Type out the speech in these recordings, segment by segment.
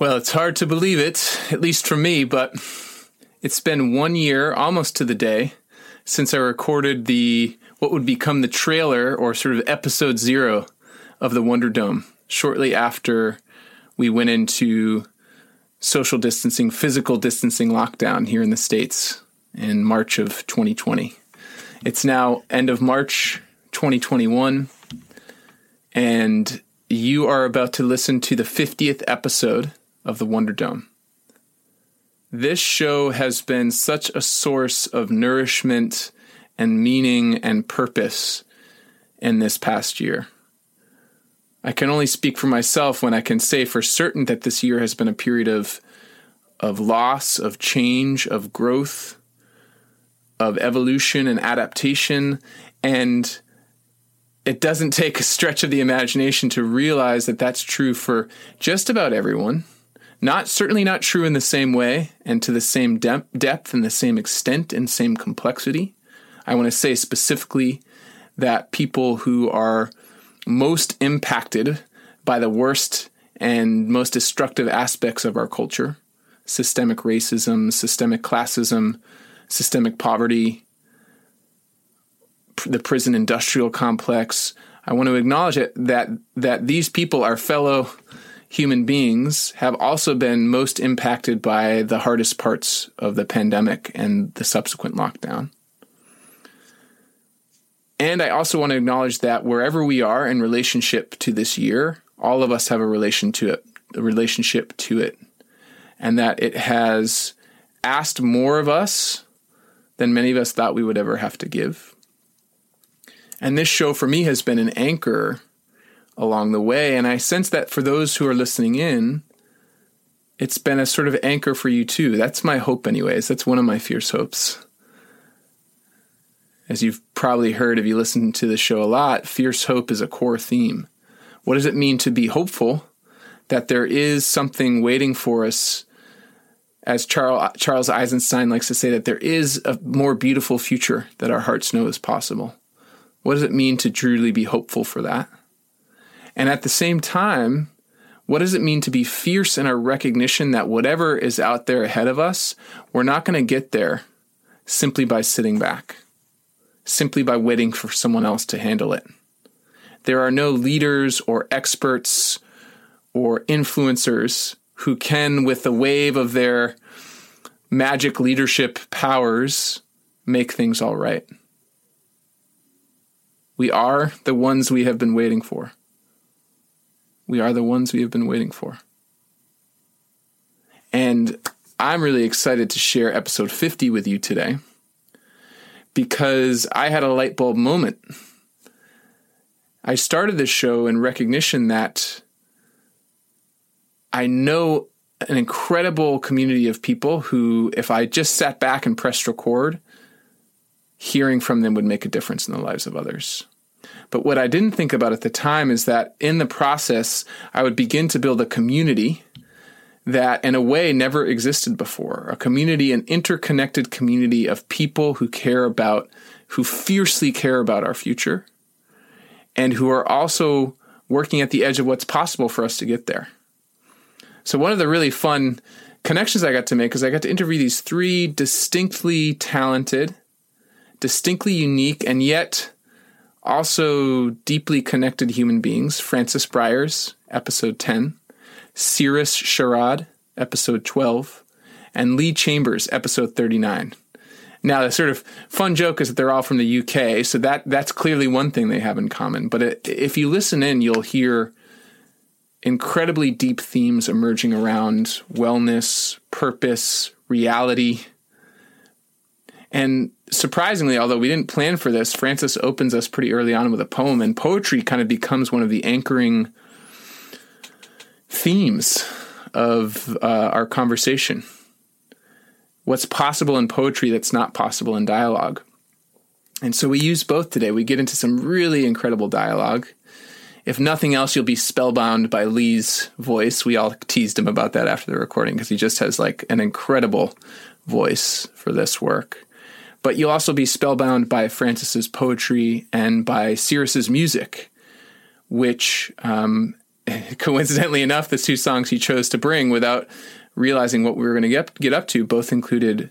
Well, it's hard to believe it, at least for me, but it's been one year, almost to the day, since I recorded the what would become the trailer or sort of episode zero of the Wonder Dome shortly after we went into social distancing, physical distancing lockdown here in the States in March of 2020. It's now end of March 2021, and you are about to listen to the 50th episode of the Wonder Dome. This show has been such a source of nourishment and meaning and purpose in this past year. I can only speak for myself when I can say for certain that this year has been a period of of loss, of change, of growth, of evolution and adaptation and it doesn't take a stretch of the imagination to realize that that's true for just about everyone not certainly not true in the same way and to the same de- depth and the same extent and same complexity. I want to say specifically that people who are most impacted by the worst and most destructive aspects of our culture systemic racism, systemic classism, systemic poverty, the prison industrial complex. I want to acknowledge it, that that these people are fellow human beings have also been most impacted by the hardest parts of the pandemic and the subsequent lockdown. And I also want to acknowledge that wherever we are in relationship to this year, all of us have a relation to it, a relationship to it, and that it has asked more of us than many of us thought we would ever have to give. And this show for me has been an anchor along the way. And I sense that for those who are listening in, it's been a sort of anchor for you too. That's my hope, anyways. That's one of my fierce hopes. As you've probably heard if you listen to the show a lot, fierce hope is a core theme. What does it mean to be hopeful? That there is something waiting for us. As Charles, Eisenstein likes to say, that there is a more beautiful future that our hearts know is possible. What does it mean to truly be hopeful for that? And at the same time, what does it mean to be fierce in our recognition that whatever is out there ahead of us, we're not going to get there simply by sitting back, simply by waiting for someone else to handle it? There are no leaders or experts or influencers who can, with the wave of their magic leadership powers, make things all right. We are the ones we have been waiting for. We are the ones we have been waiting for. And I'm really excited to share episode 50 with you today because I had a light bulb moment. I started this show in recognition that I know an incredible community of people who, if I just sat back and pressed record, hearing from them would make a difference in the lives of others. But what I didn't think about at the time is that in the process, I would begin to build a community that, in a way, never existed before a community, an interconnected community of people who care about, who fiercely care about our future, and who are also working at the edge of what's possible for us to get there. So, one of the really fun connections I got to make is I got to interview these three distinctly talented, distinctly unique, and yet also deeply connected human beings Francis Briers, episode 10, Cyrus Shahrad, episode 12, and Lee Chambers, episode 39. Now, the sort of fun joke is that they're all from the UK, so that that's clearly one thing they have in common. But it, if you listen in, you'll hear incredibly deep themes emerging around wellness, purpose, reality. And surprisingly, although we didn't plan for this, Francis opens us pretty early on with a poem, and poetry kind of becomes one of the anchoring themes of uh, our conversation what's possible in poetry that's not possible in dialogue. And so we use both today. We get into some really incredible dialogue. If nothing else, you'll be spellbound by Lee's voice. We all teased him about that after the recording because he just has like an incredible voice for this work. But you'll also be spellbound by Francis's poetry and by Cyrus's music, which, um, coincidentally enough, the two songs he chose to bring without realizing what we were going to get get up to both included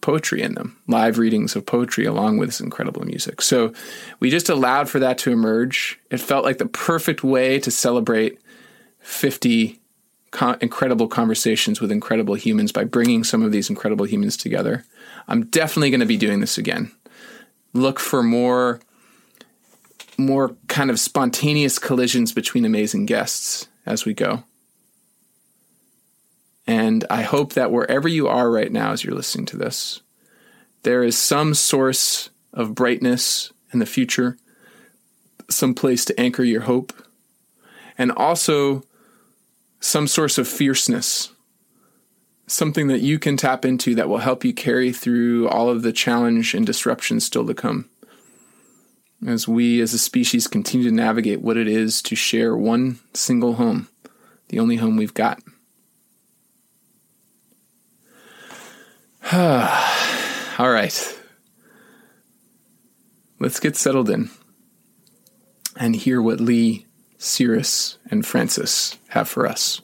poetry in them, live readings of poetry along with this incredible music. So we just allowed for that to emerge. It felt like the perfect way to celebrate 50 co- incredible conversations with incredible humans by bringing some of these incredible humans together. I'm definitely going to be doing this again. Look for more more kind of spontaneous collisions between amazing guests as we go. And I hope that wherever you are right now as you're listening to this, there is some source of brightness in the future, some place to anchor your hope, and also some source of fierceness, something that you can tap into that will help you carry through all of the challenge and disruption still to come. As we as a species continue to navigate what it is to share one single home, the only home we've got. All right. Let's get settled in and hear what Lee, Cyrus, and Francis have for us.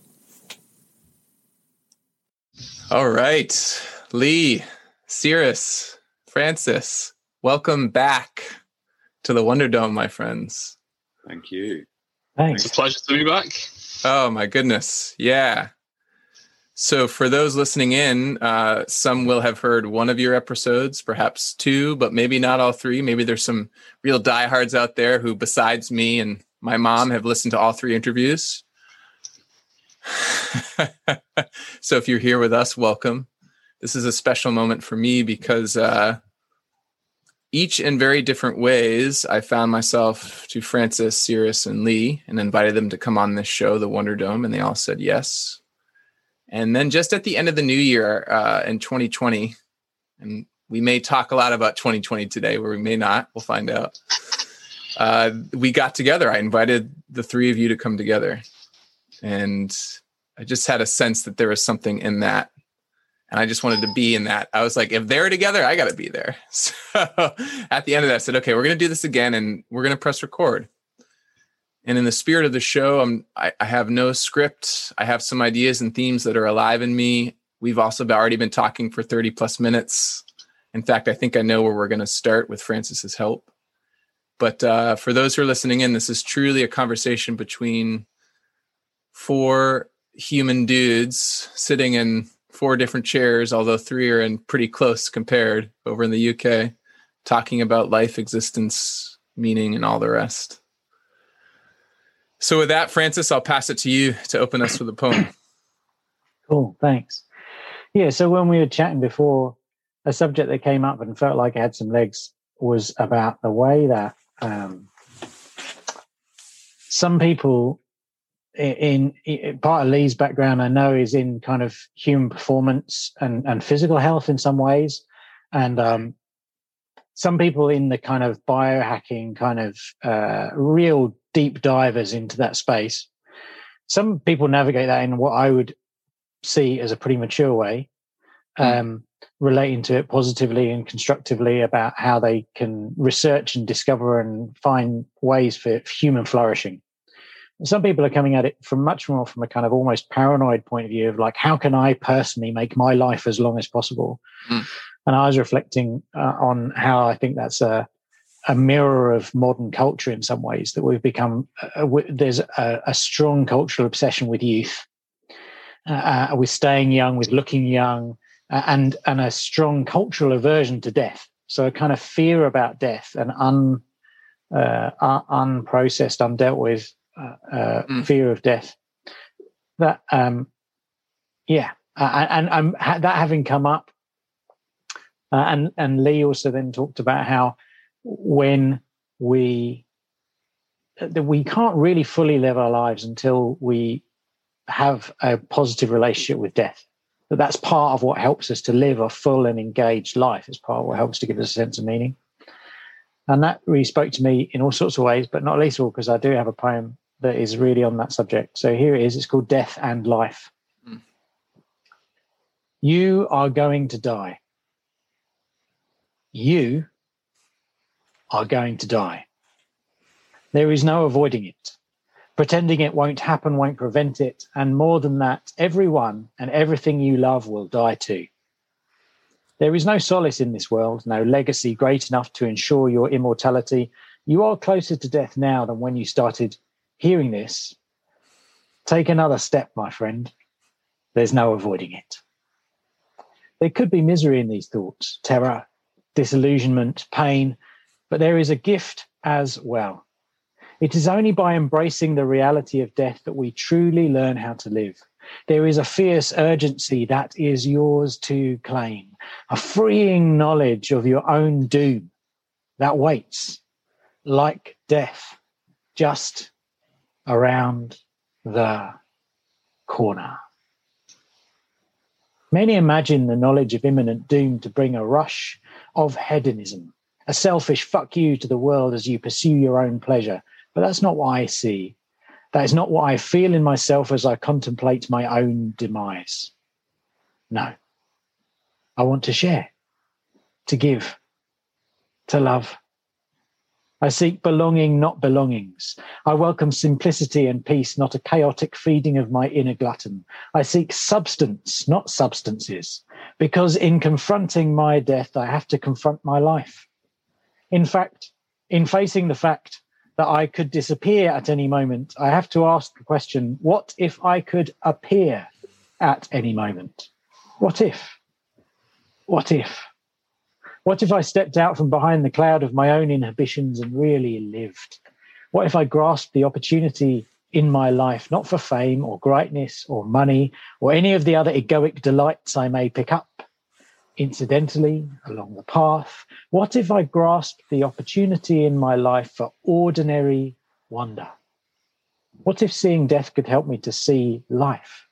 All right. Lee, Cyrus, Francis, welcome back to the Wonder Dome, my friends. Thank you. Thanks. It's a pleasure to be back. Oh, my goodness. Yeah. So, for those listening in, uh, some will have heard one of your episodes, perhaps two, but maybe not all three. Maybe there's some real diehards out there who, besides me and my mom, have listened to all three interviews. so, if you're here with us, welcome. This is a special moment for me because uh, each in very different ways, I found myself to Francis, Cyrus, and Lee and invited them to come on this show, The Wonder Dome, and they all said yes. And then just at the end of the new year uh, in 2020, and we may talk a lot about 2020 today, or we may not. We'll find out. Uh, we got together. I invited the three of you to come together. And I just had a sense that there was something in that. And I just wanted to be in that. I was like, if they're together, I got to be there. So at the end of that, I said, okay, we're going to do this again and we're going to press record. And in the spirit of the show, I'm, I, I have no script. I have some ideas and themes that are alive in me. We've also already been talking for 30 plus minutes. In fact, I think I know where we're going to start with Francis's help. But uh, for those who are listening in, this is truly a conversation between four human dudes sitting in four different chairs, although three are in pretty close compared over in the UK, talking about life, existence, meaning, and all the rest. So, with that, Francis, I'll pass it to you to open us with a poem. Cool, thanks. Yeah, so when we were chatting before, a subject that came up and felt like it had some legs was about the way that um, some people in, in, part of Lee's background, I know, is in kind of human performance and, and physical health in some ways. And um, some people in the kind of biohacking kind of uh, real deep divers into that space. Some people navigate that in what I would see as a pretty mature way, hmm. um, relating to it positively and constructively about how they can research and discover and find ways for human flourishing. Some people are coming at it from much more from a kind of almost paranoid point of view of like, how can I personally make my life as long as possible? Mm. And I was reflecting uh, on how I think that's a a mirror of modern culture in some ways that we've become uh, there's a, a, strong cultural obsession with youth uh, uh, with staying young with looking young uh, and and a strong cultural aversion to death so a kind of fear about death and un uh, unprocessed undealt with mm. fear of death that um yeah and, and, and that having come up and and lee also then talked about how when we that we can't really fully live our lives until we have a positive relationship with death. That that's part of what helps us to live a full and engaged life. It's part of what helps to give us a sense of meaning. And that really spoke to me in all sorts of ways, but not least of all because I do have a poem that is really on that subject. So here it is. It's called Death and Life. Mm. You are going to die. You are going to die. There is no avoiding it. Pretending it won't happen won't prevent it. And more than that, everyone and everything you love will die too. There is no solace in this world, no legacy great enough to ensure your immortality. You are closer to death now than when you started hearing this. Take another step, my friend. There's no avoiding it. There could be misery in these thoughts, terror, disillusionment, pain, but there is a gift as well. It is only by embracing the reality of death that we truly learn how to live. There is a fierce urgency that is yours to claim, a freeing knowledge of your own doom that waits like death just around the corner. Many imagine the knowledge of imminent doom to bring a rush of hedonism a selfish fuck you to the world as you pursue your own pleasure. But that's not what I see. That is not what I feel in myself as I contemplate my own demise. No. I want to share, to give, to love. I seek belonging, not belongings. I welcome simplicity and peace, not a chaotic feeding of my inner glutton. I seek substance, not substances, because in confronting my death, I have to confront my life. In fact, in facing the fact that I could disappear at any moment, I have to ask the question what if I could appear at any moment? What if? What if? What if I stepped out from behind the cloud of my own inhibitions and really lived? What if I grasped the opportunity in my life, not for fame or greatness or money or any of the other egoic delights I may pick up, incidentally along the path? What if I grasped the opportunity in my life for ordinary wonder? What if seeing death could help me to see life?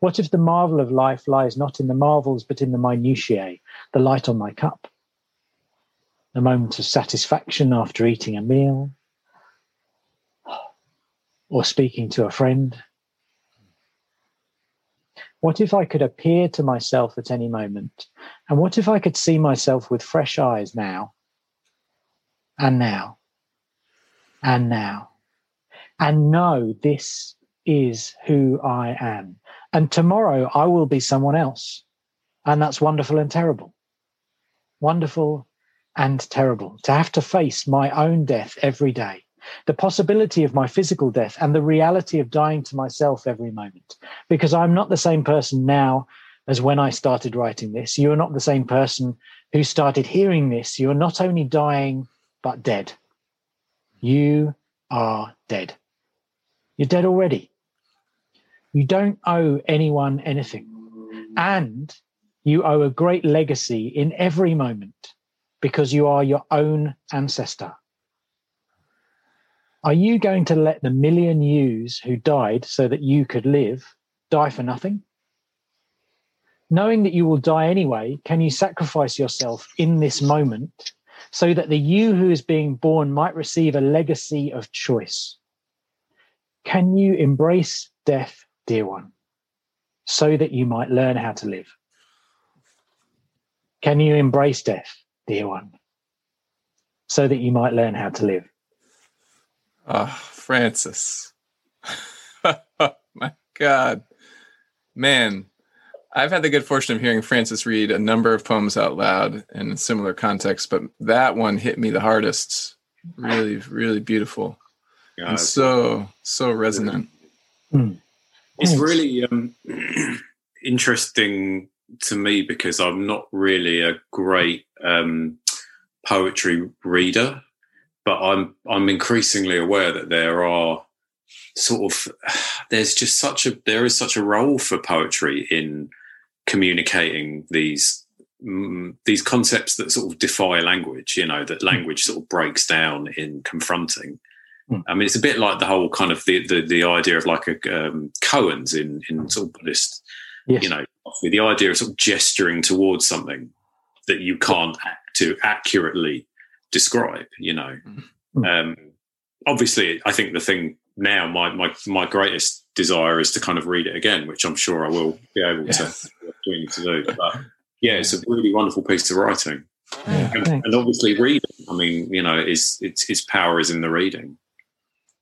What if the marvel of life lies not in the marvels but in the minutiae, the light on my cup, the moment of satisfaction after eating a meal, or speaking to a friend, what if I could appear to myself at any moment? And what if I could see myself with fresh eyes now? And now? And now? And know this is who I am. And tomorrow I will be someone else. And that's wonderful and terrible. Wonderful and terrible to have to face my own death every day the possibility of my physical death and the reality of dying to myself every moment. Because I'm not the same person now as when I started writing this. You are not the same person who started hearing this. You are not only dying, but dead. You are dead. You're dead already. You don't owe anyone anything. And you owe a great legacy in every moment because you are your own ancestor. Are you going to let the million yous who died so that you could live die for nothing? Knowing that you will die anyway, can you sacrifice yourself in this moment so that the you who is being born might receive a legacy of choice? Can you embrace death, dear one, so that you might learn how to live? Can you embrace death, dear one, so that you might learn how to live? Oh, Francis. my God. Man, I've had the good fortune of hearing Francis read a number of poems out loud in a similar context, but that one hit me the hardest. Really, really beautiful. Yeah, and so, so resonant. Mm. It's really um, interesting to me because I'm not really a great um, poetry reader, but I'm I'm increasingly aware that there are sort of there's just such a there is such a role for poetry in communicating these mm, these concepts that sort of defy language you know that hmm. language sort of breaks down in confronting mm. i mean it's a bit like the whole kind of the the, the idea of like a um, koans in in sort of buddhist yes. you know the idea of sort of gesturing towards something that you can't act to accurately describe you know mm. um obviously i think the thing now my my my greatest desire is to kind of read it again, which I'm sure I will be able to to do. But yeah, it's a really wonderful piece of writing, yeah, and, and, obviously reading. I mean, you know, is its its power is in the reading.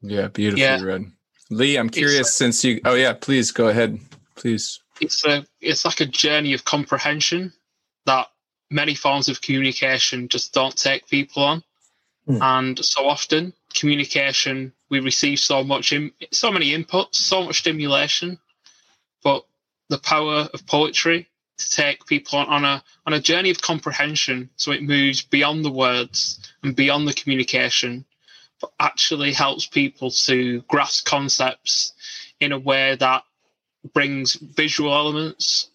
Yeah, beautifully yeah. read. Lee, I'm curious it's, since you. Oh yeah, please go ahead, please. It's a it's like a journey of comprehension that many forms of communication just don't take people on, mm. and so often communication we receive so much in, so many inputs so much stimulation but the power of poetry to take people on, on a on a journey of comprehension so it moves beyond the words and beyond the communication but actually helps people to grasp concepts in a way that brings visual elements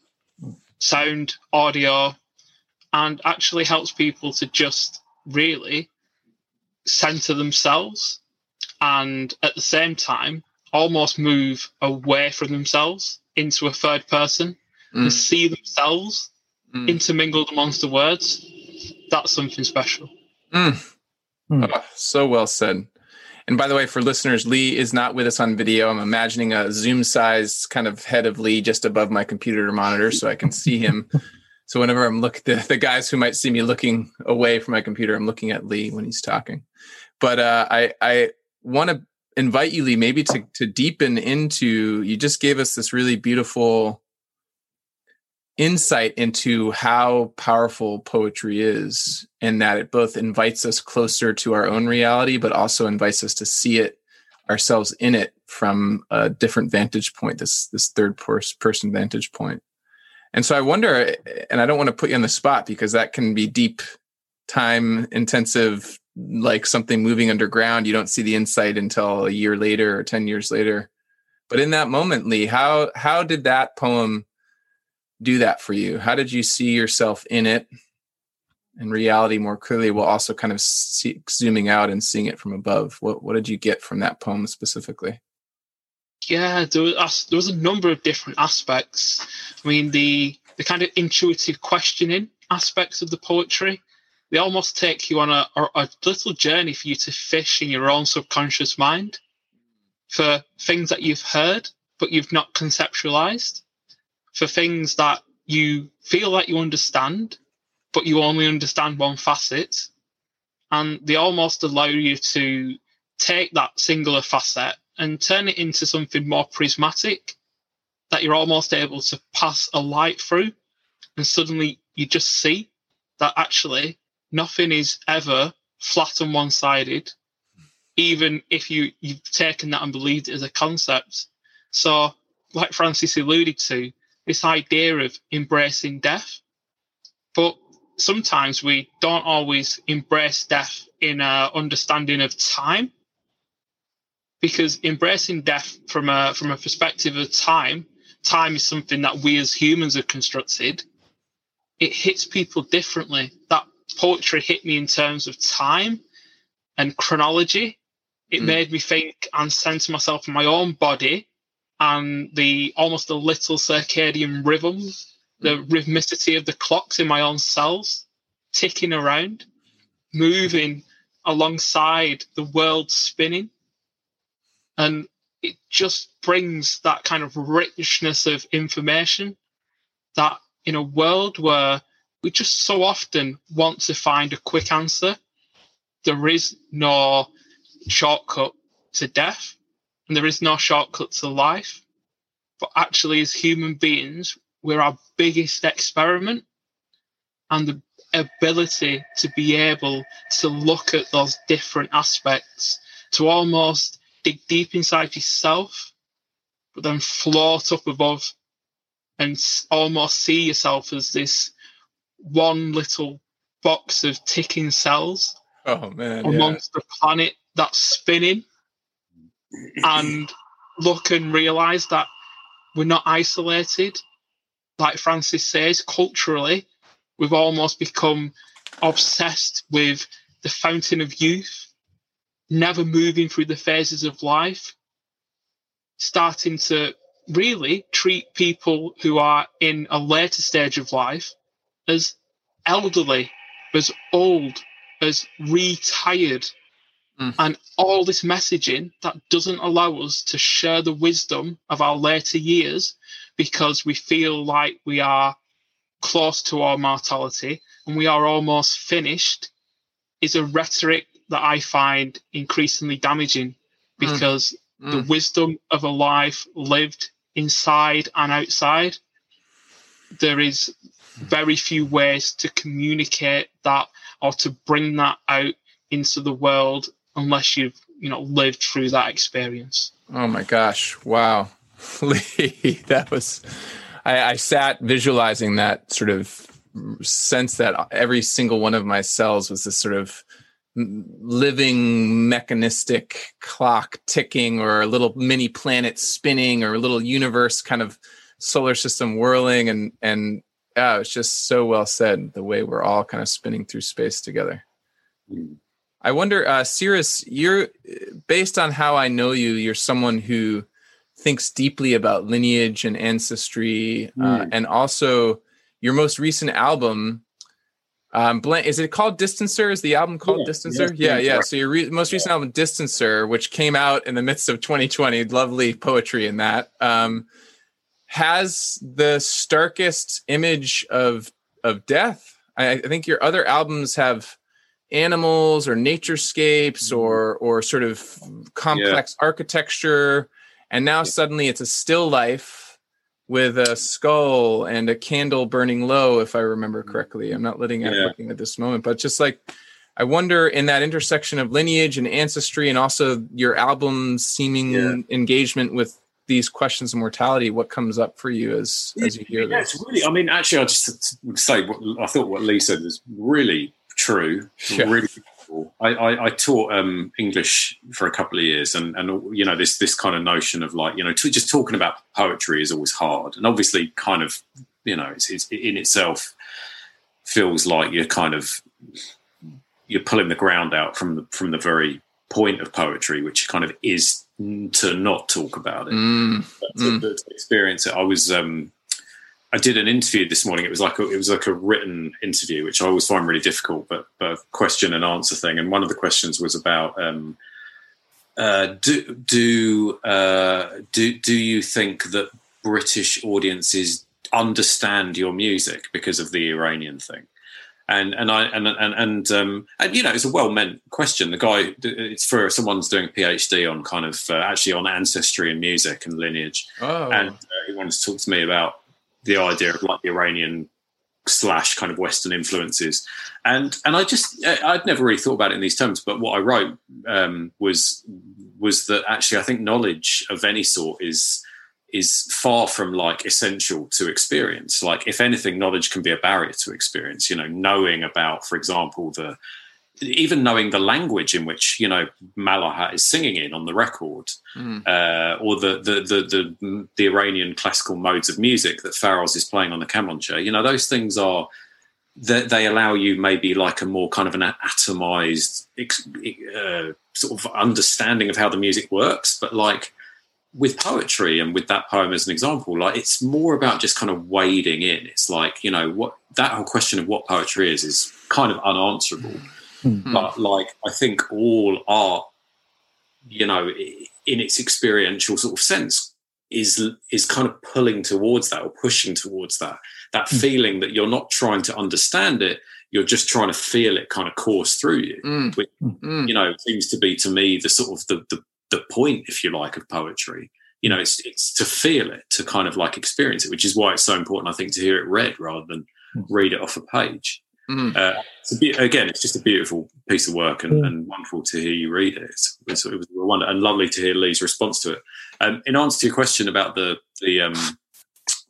sound audio and actually helps people to just really center themselves and at the same time almost move away from themselves into a third person mm. and see themselves mm. intermingled amongst the words that's something special mm. Oh, so well said and by the way for listeners lee is not with us on video i'm imagining a zoom size kind of head of lee just above my computer monitor so i can see him so whenever i'm looking the, the guys who might see me looking away from my computer i'm looking at lee when he's talking but uh, I I want to invite you, Lee, maybe to to deepen into. You just gave us this really beautiful insight into how powerful poetry is, and that it both invites us closer to our own reality, but also invites us to see it ourselves in it from a different vantage point. This this third person vantage point. And so I wonder, and I don't want to put you on the spot because that can be deep, time intensive like something moving underground you don't see the insight until a year later or 10 years later but in that moment lee how how did that poem do that for you? How did you see yourself in it in reality more clearly while also kind of see, zooming out and seeing it from above? What what did you get from that poem specifically? Yeah there was, there was a number of different aspects. I mean the the kind of intuitive questioning aspects of the poetry they almost take you on a, a little journey for you to fish in your own subconscious mind for things that you've heard but you've not conceptualized, for things that you feel like you understand but you only understand one facet, and they almost allow you to take that singular facet and turn it into something more prismatic that you're almost able to pass a light through and suddenly you just see that actually nothing is ever flat and one sided, even if you, you've taken that and believed it as a concept. So, like Francis alluded to, this idea of embracing death. But sometimes we don't always embrace death in a understanding of time. Because embracing death from a from a perspective of time, time is something that we as humans have constructed. It hits people differently. That poetry hit me in terms of time and chronology. It mm. made me think and center myself in my own body and the almost a little circadian rhythm, the mm. rhythmicity of the clocks in my own cells ticking around, moving alongside the world spinning. And it just brings that kind of richness of information that in a world where we just so often want to find a quick answer. There is no shortcut to death, and there is no shortcut to life. But actually, as human beings, we're our biggest experiment and the ability to be able to look at those different aspects, to almost dig deep inside yourself, but then float up above and almost see yourself as this one little box of ticking cells oh man amongst yeah. the planet that's spinning and look and realize that we're not isolated like francis says culturally we've almost become obsessed with the fountain of youth, never moving through the phases of life, starting to really treat people who are in a later stage of life as elderly, as old, as retired. Mm. And all this messaging that doesn't allow us to share the wisdom of our later years because we feel like we are close to our mortality and we are almost finished is a rhetoric that I find increasingly damaging because mm. the mm. wisdom of a life lived inside and outside, there is very few ways to communicate that or to bring that out into the world unless you've you know lived through that experience. Oh my gosh! Wow, Lee, that was I, I sat visualizing that sort of sense that every single one of my cells was this sort of living mechanistic clock ticking or a little mini planet spinning or a little universe kind of solar system whirling and and yeah it's just so well said the way we're all kind of spinning through space together mm. I wonder uh cyrus you're based on how i know you you're someone who thinks deeply about lineage and ancestry, mm. uh, hmm. and also your most recent album. Um, blank, is it called Distancer? Is the album called yeah, Distancer? Yeah, yeah. yeah. So your re- most recent yeah. album, Distancer, which came out in the midst of 2020, lovely poetry in that, um, has the starkest image of of death. I, I think your other albums have animals or naturescapes mm. or or sort of complex architecture and now suddenly it's a still life with a skull and a candle burning low, if I remember mm-hmm. correctly. I'm not letting out yeah. looking at this moment, but just like I wonder in that intersection of lineage and ancestry and also your album's seeming yeah. engagement with these questions of mortality, what comes up for you as as you hear yeah, this? It's really, I mean, actually, I just say what, I thought what Lee said was really true, yeah. really I, I, I taught um, English for a couple of years, and, and you know this this kind of notion of like you know t- just talking about poetry is always hard, and obviously kind of you know it's, it's in itself feels like you're kind of you're pulling the ground out from the from the very point of poetry, which kind of is to not talk about it. Mm, mm. To, to, experience it, I was um, I did an interview this morning. It was like a, it was like a written interview, which I always find really difficult, but, but question and answer thing. And one of the questions was about um, uh, do do uh, do do you think that British audiences understand your music because of the Iranian thing? And and I and and and um, and you know it's a well meant question. The guy it's for someone's doing a PhD on kind of uh, actually on ancestry and music and lineage, oh. and uh, he wanted to talk to me about the idea of like the Iranian slash kind of Western influences, and and I just I'd never really thought about it in these terms. But what I wrote um, was was that actually I think knowledge of any sort is is far from like essential to experience. Like if anything, knowledge can be a barrier to experience. You know, knowing about, for example, the even knowing the language in which you know Malahat is singing in on the record, mm. uh, or the, the, the the the Iranian classical modes of music that Faraz is playing on the kamancha, you know those things are that they allow you maybe like a more kind of an atomized uh, sort of understanding of how the music works, but like with poetry and with that poem as an example, like it's more about just kind of wading in. It's like you know what that whole question of what poetry is is kind of unanswerable. Mm Mm-hmm. But like, I think all art, you know, in its experiential sort of sense, is is kind of pulling towards that or pushing towards that that mm. feeling that you're not trying to understand it you're just trying to feel it kind of course through you mm. which mm. you know seems to be to me the sort of the, the the point if you like of poetry you know it's it's to feel it to kind of like experience it which is why it's so important i think to hear it read rather than Hmm. read it off a page Mm. uh, it's a be- again it's just a beautiful piece of work and, Yeah. and wonderful to hear you read it it's, it's, it was a wonder and lovely to hear lee's response to it um, in answer to your question about the the um,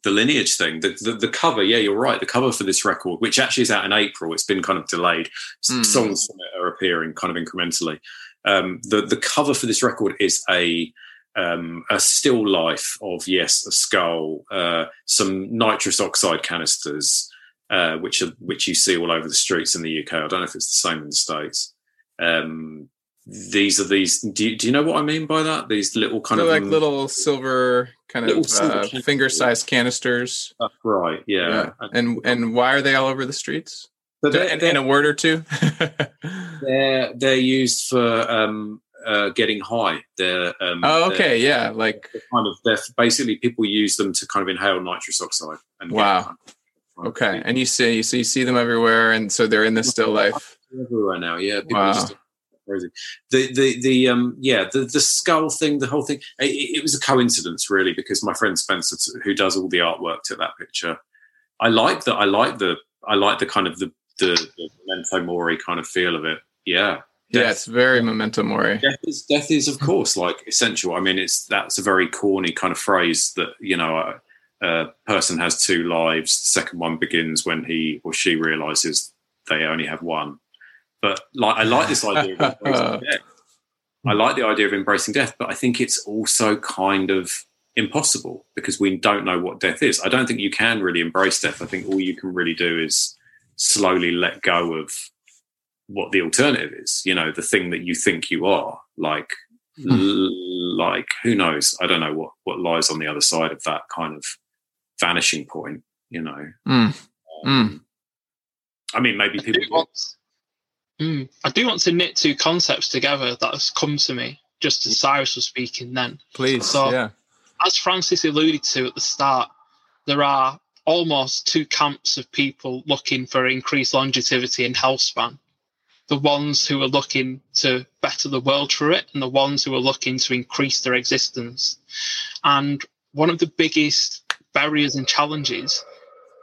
the lineage thing the, the the cover yeah you're right the cover for this record which actually is out in april it's been kind of delayed S- Hmm. songs from it are appearing kind of incrementally um, the the cover for this record is a um, a still life of yes a skull uh, some nitrous oxide canisters uh, which are which you see all over the streets in the uk i don't know if it's the same in the states um, these are these do you, do you know what i mean by that these little kind They're of like little silver kind Little of uh, canisters. finger-sized canisters. right yeah, And and why are they all over the streets? But they're, in, in a word or two. they're they're used for um, uh, getting high. They're um, oh, they're- okay, yeah. Like kind of they're basically people use them to kind of inhale nitrous oxide. And get Wow. Okay, and you see, so you see them everywhere, and so they're in the still life. everywhere now. Yeah, people Wow. crazy. The the the um yeah the the skull thing, the whole thing. It, it was a coincidence really because my friend Spencer, who does all the artwork, took that picture. I like that. I like the I like the kind of the the, the memento mori kind of feel of it. Yeah. Yeah, it's very memento mori. death is death is of course like essential i mean it's that's a very corny kind of phrase that you know a person has two lives the second one begins when he or she realizes they only have one. But like i like this idea of embracing death. I like the idea of embracing death but i think it's also kind of impossible because we don't know what death is. I don't think you can really embrace death. I think all you can really do is slowly let go of what the alternative is you know the thing that you think you are. Like hmm. l- like who knows? I don't know what what lies on the other side of that kind of vanishing point you know Mm. Um, i mean maybe I people do want, Mm, I do want to knit two concepts together that has come to me just as Cyrus was speaking then. Please, So- yeah. As Francis alluded to at the start, there are almost two camps of people looking for increased longevity and health span. The ones who are looking to better the world through it, and the ones who are looking to increase their existence. And one of the biggest barriers and challenges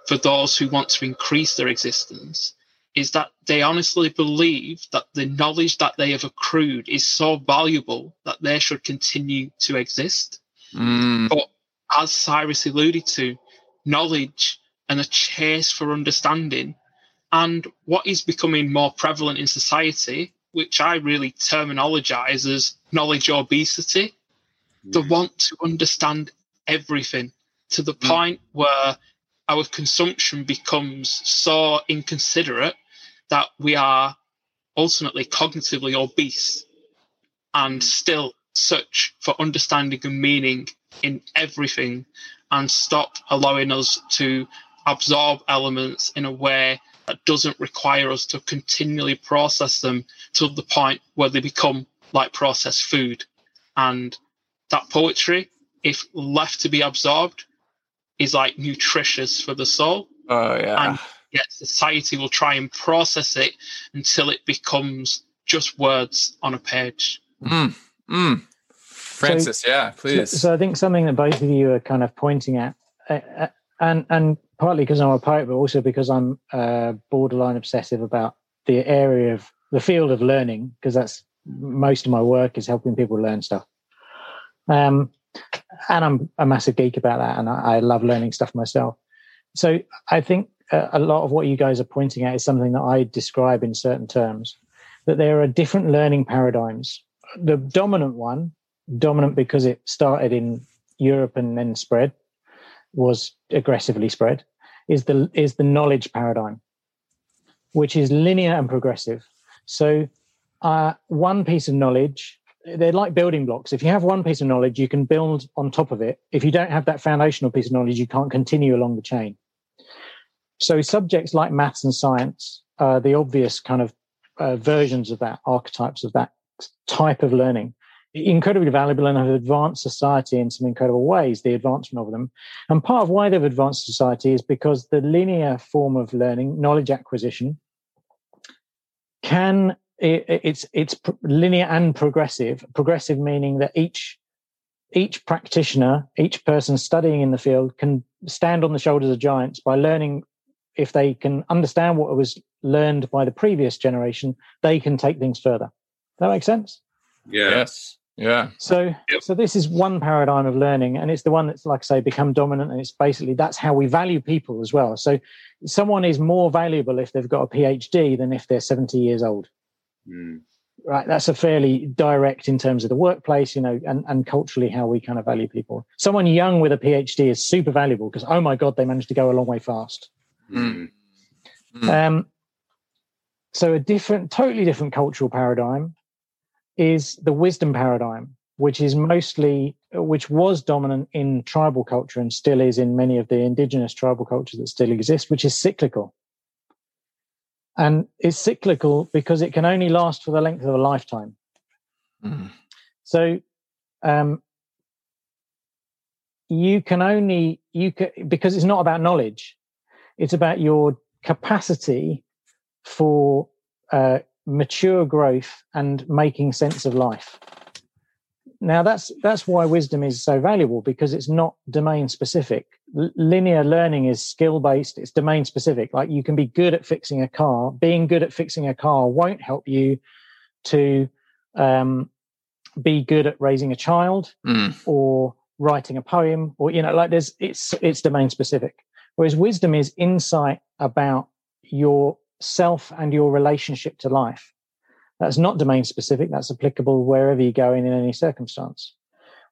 for those who want to increase their existence is that they honestly believe that the knowledge that they have accrued is so valuable that they should continue to exist. Mm. But as Cyrus alluded to, knowledge and a chase for understanding, and what is becoming more prevalent in society, which I really terminologize as knowledge obesity, the want to understand everything to the Mm. point where our consumption becomes so inconsiderate that we are ultimately cognitively obese and still search for understanding and meaning in everything and stop allowing us to absorb elements in a way that doesn't require us to continually process them to the point where they become like processed food. And that poetry, if left to be absorbed, is like nutritious for the soul. Oh yeah. And yet society will try and process it until it becomes just words on a page. Mm. Mm. Francis, yeah, please. so I think something that both of you are kind of pointing at, uh, uh, and and partly because I'm a poet, but also because I'm uh, borderline obsessive about the area of the field of learning, because that's most of my work is helping people learn stuff. Um, and I'm a massive geek about that, and I, I love learning stuff myself. So I think uh, a lot of what you guys are pointing at is something that I describe in certain terms. That there are different learning paradigms. The dominant one dominant because it started in Europe and then spread, was aggressively spread, is the is the knowledge paradigm, which is linear and progressive. So, uh, one piece of knowledge, they're like building blocks. If you have one piece of knowledge, you can build on top of it. If you don't have that foundational piece of knowledge, you can't continue along the chain. So, subjects like maths and science are the obvious kind of uh, versions of that, archetypes of that type of learning incredibly valuable and have advanced society in some incredible ways, the advancement of them. And part of why they've advanced society is because the linear form of learning, knowledge acquisition, can it, it's it's linear and progressive. Progressive meaning that each each practitioner, each person studying in the field can stand on the shoulders of giants by learning. If they can understand what was learned by the previous generation, they can take things further. That makes sense. Yeah. Yes. Yeah. So, Yep. so this is one paradigm of learning, and it's the one that's, like I say, become dominant, and it's basically that's how we value people as well. So, someone is more valuable if they've got a PhD than if they're seventy years old. Mm. Right? That's a fairly direct in terms of the workplace, you know, and and culturally how we kind of value people. Someone young with a PhD is super valuable because oh my god, they managed to go a long way fast. Mm. Mm. Um, so a different, totally different cultural paradigm is the wisdom paradigm, which is mostly, which was dominant in tribal culture and still is in many of the indigenous tribal cultures that still exist, which is cyclical. And it's cyclical because it can only last for the length of a lifetime. Mm. So, um, you can only you can because it's not about knowledge; it's about your capacity for uh, mature growth and making sense of life. Now, that's that's why wisdom is so valuable because it's not domain specific. L- linear learning is skill based; it's domain specific. Like you can be good at fixing a car. Being good at fixing a car won't help you to um, be good at raising a child Mm. or writing a poem or you know like there's it's it's domain specific whereas wisdom is insight about your self and your relationship to life that's not domain specific that's applicable wherever you go in in any circumstance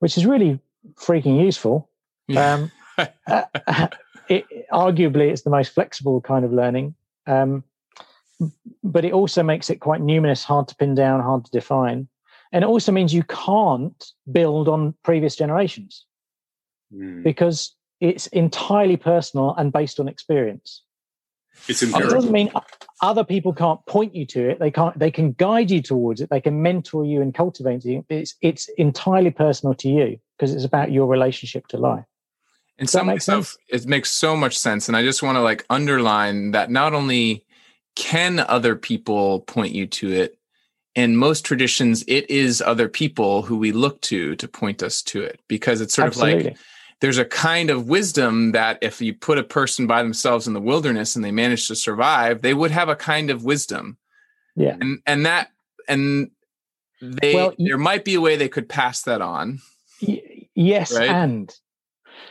which is really freaking useful. Um, uh, it, arguably it's the most flexible kind of learning um, but it also makes it quite numerous hard to pin down hard to define and it also means you can't build on previous generations. Mm. because it's entirely personal and based on experience It's it doesn't mean other people can't point you to it. They can't they can guide you towards it. They can mentor you and cultivate you. It's it's entirely personal to you because it's about your relationship to life. And Does some make sense? it makes so much sense. And I just want to like underline that not only can other people point you to it, in most traditions, it is other people who we look to to point us to it because it's sort of like there's a kind of wisdom that if you put a person by themselves in the wilderness and they manage to survive, they would have a kind of wisdom. yeah And and that and they Well, there might be a way they could pass that on. Y- yes Right? and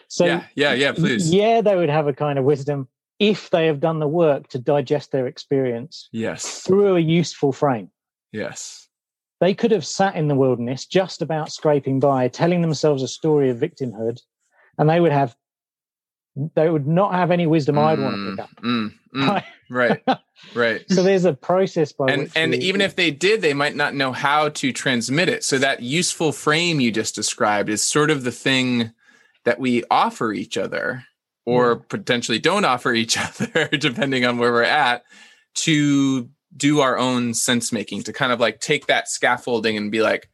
so yeah, yeah, yeah, please. yeah they would have a kind of wisdom if they have done the work to digest their experience Yes. through a useful frame Yes. they could have sat in the wilderness just about scraping by telling themselves a story of victimhood and they would have they would not have any wisdom i'd want to pick up Mm, mm, right, right. so there's a process by And which and you- even if they did, they might not know how to transmit it. So that useful frame you just described is sort of the thing that we offer each other, or potentially don't offer each other, depending on where we're at, to do our own sense making, to kind of like take that scaffolding and be like,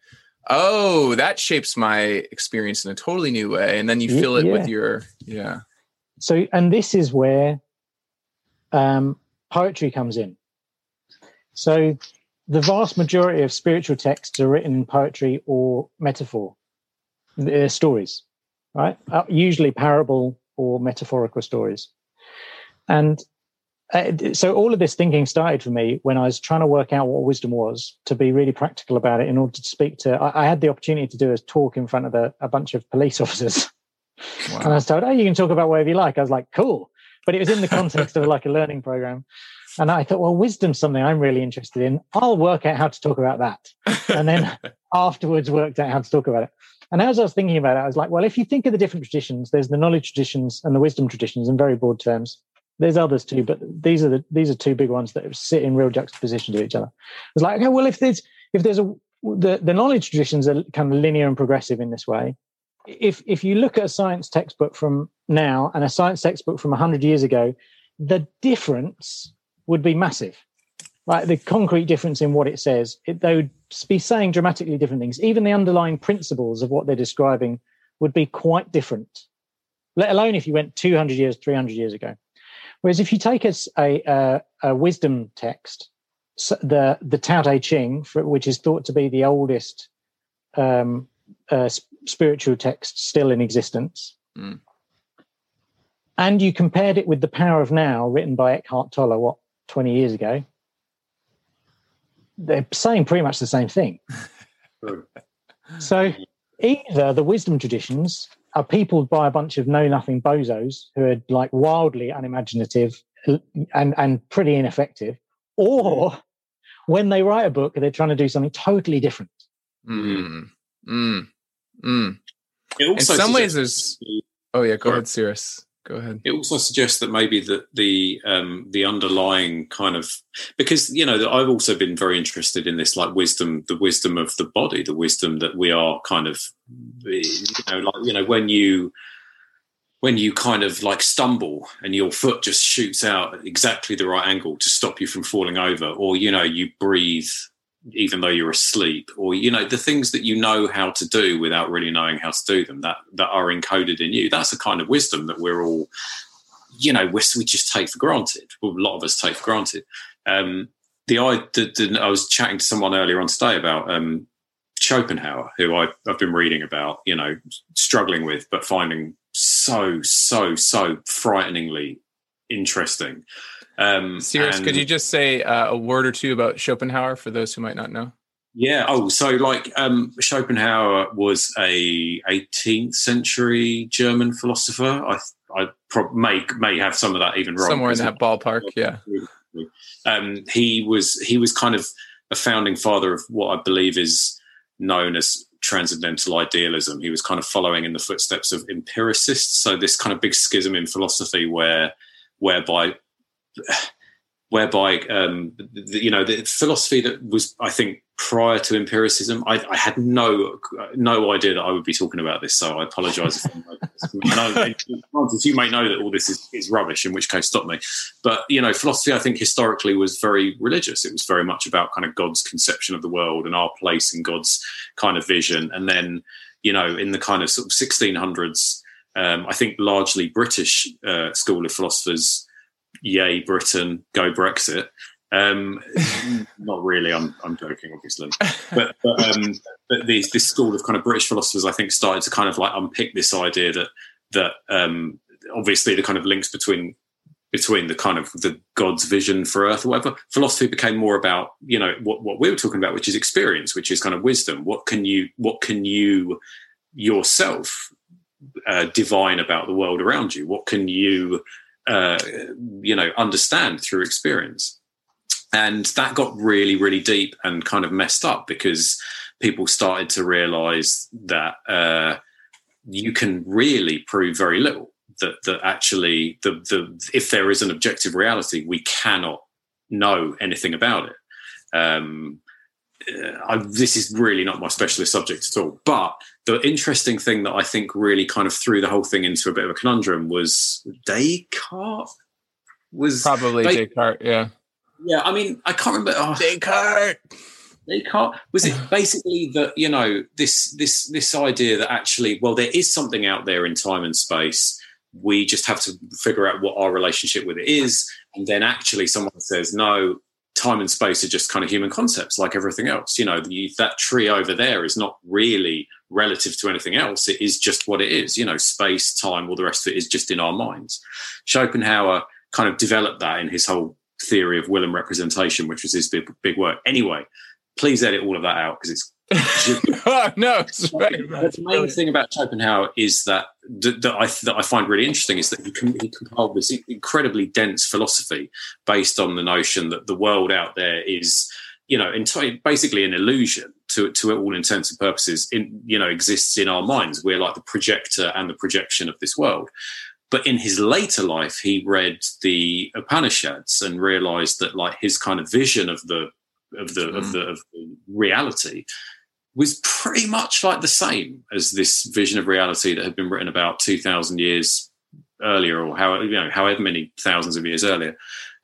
oh, that shapes my experience in a totally new way. And then you fill it with your yeah. so and this is where um, poetry comes in so the vast majority of spiritual texts are written in poetry or metaphor they're stories right uh, usually parable or metaphorical stories and uh, so all of this thinking started for me when i was trying to work out what wisdom was to be really practical about it in order to speak to i, I had the opportunity to do a talk in front of a, a bunch of police officers and I was told, oh, you can talk about whatever you like. I was like, cool. But it was in the context of like a learning program. And I thought, well, wisdom's something I'm really interested in. I'll work out how to talk about that. And then afterwards worked out how to talk about it. And as I was thinking about it, I was like, well, if you think of the different traditions, there's the knowledge traditions and the wisdom traditions in very broad terms. There's others too, but these are the these are two big ones that sit in real juxtaposition to each other. It's like, okay, well, if there's if there's a the, the knowledge traditions are kind of linear and progressive in this way, if if you look at a science textbook from now and a science textbook from 100 years ago the difference would be massive. Like the concrete difference in what it says it, they would be saying dramatically different things. Even the underlying principles of what they're describing would be quite different let alone if you went 200 years 300 years ago whereas if you take a, a, a wisdom text s- the the Tao Te Ching, for, which is thought to be the oldest um, uh, spiritual text still in existence, Mm. and you compared it with The Power of Now, written by Eckhart Tolle, what, 20 years ago, they're saying pretty much the same thing. So either the wisdom traditions are peopled by a bunch of know nothing bozos who are like wildly unimaginative and, and pretty ineffective, or when they write a book, they're trying to do something totally different. Mm. Mm. Mm. It In also some ways, there's. Oh yeah, go Sorry. ahead, Cyrus. Go ahead. it also suggests that maybe that the um, the underlying kind of because you know I've also been very interested in this like wisdom, the wisdom of the body, the wisdom that we are kind of you know like you know when you when you kind of like stumble and your foot just shoots out at exactly the right angle to stop you from falling over, or you know you breathe even though you're asleep, or you know the things that you know how to do without really knowing how to do them that that are encoded in you. That's a kind of wisdom that we're all, you know, we, we just take for granted. Well, a lot of us take for granted. Um, the I the, the, I was chatting to someone earlier on today about um, Schopenhauer, who I, I've been reading about, you know, struggling with, but finding so so so frighteningly interesting. Um, and- could you just say uh, a word or two about Schopenhauer for those who might not know? Yeah. Oh, so like um, Schopenhauer was a 18th century German philosopher. I I prob- may may have some of that even wrong. Somewhere in that ballpark, yeah. um, he was he was kind of a founding father of what I believe is known as transcendental idealism. He was kind of following in the footsteps of empiricists. So this kind of big schism in philosophy where whereby whereby um, the, you know the philosophy that was I think prior to empiricism I, I had no no idea that I would be talking about this so I if you may know that all this is, is rubbish in which case stop me. But you know philosophy I think historically was very religious. It was very much about kind of God's conception of the world and our place in God's kind of vision. And then you know in the kind of sort of 1600s um, I think largely British uh, school of philosophers yay Britain, go Brexit. Um, not really. I'm I'm joking, obviously. But but, um, but this school of kind of British philosophers, I think, started to kind of like unpick this idea that that um, obviously the kind of links between between the kind of the God's vision for Earth or whatever. Philosophy became more about you know what what we were talking about, which is experience, which is kind of wisdom. What can you what can you yourself uh, divine about the world around you? What can you uh, you know understand through experience and that got really really deep and kind of messed up because people started to realize that uh, you can really prove very little that that actually the the if there is an objective reality we cannot know anything about it um, I, this is really not my specialist subject at all. But the interesting thing that I think really kind of threw the whole thing into a bit of a conundrum was Descartes. Was Probably Descartes, yeah. Yeah, I mean, I can't remember. Oh, Descartes. Descartes was it basically that you know this this this idea that actually, well, there is something out there in time and space. We just have to figure out what our relationship with it is, and then actually, someone says no. Time and space are just kind of human concepts, like everything else. You know, the, that tree over there is not really relative to anything else. It is just what it is. You know, space, time, all the rest of it is just in our minds. Schopenhauer kind of developed that in his whole theory of will and representation, which was his big, big work. Anyway, please edit all of that out because it's oh, no. it's very the main thing about Schopenhauer is that that, that I that I find really interesting is that he, com- he compiled this incredibly dense philosophy based on the notion that the world out there is, you know, enti- basically an illusion to to all intents and purposes. In you know, exists in our minds. We're like the projector and the projection of this world. But in his later life, he read the Upanishads and realized that like his kind of vision of the of the of the of the reality was pretty much like the same as this vision of reality that had been written about 2000 years earlier or how you know however many thousands of years earlier.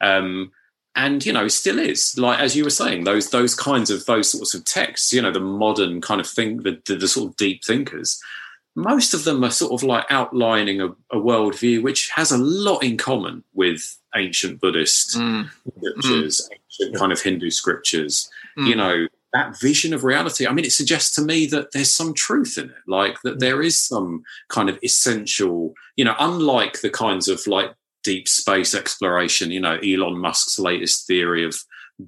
Um and you know still is. Like as you were saying those those kinds of those sorts of texts you know the modern kind of thing the, the, the sort of deep thinkers most of them are sort of like outlining a, a worldview which has a lot in common with ancient buddhist Mm, scriptures ancient kind of hindu scriptures mm. you know that vision of reality. I mean, it suggests to me that there's some truth in it, like that there is some kind of essential, you know, unlike the kinds of like deep space exploration, you know, Elon Musk's latest theory of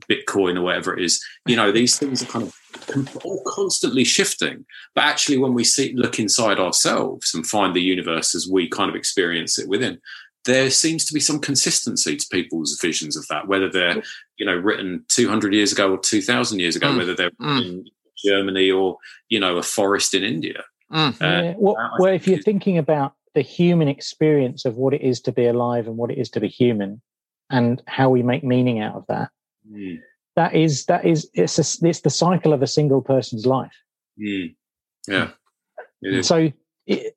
Bitcoin or whatever it is, you know, these things are kind of all constantly shifting. But actually, when we see look inside ourselves and find the universe as we kind of experience it within, there seems to be some consistency to people's visions of that, whether they're you know written 200 years ago or 2,000 years ago, mm. whether they're mm. in Germany or you know a forest in India. Mm. Uh, yeah. well, well, if you're thinking about the human experience of what it is to be alive and what it is to be human, and how we make meaning out of that, mm. that is that is it's a, it's the cycle of a single person's life. Mm. Yeah. So. It,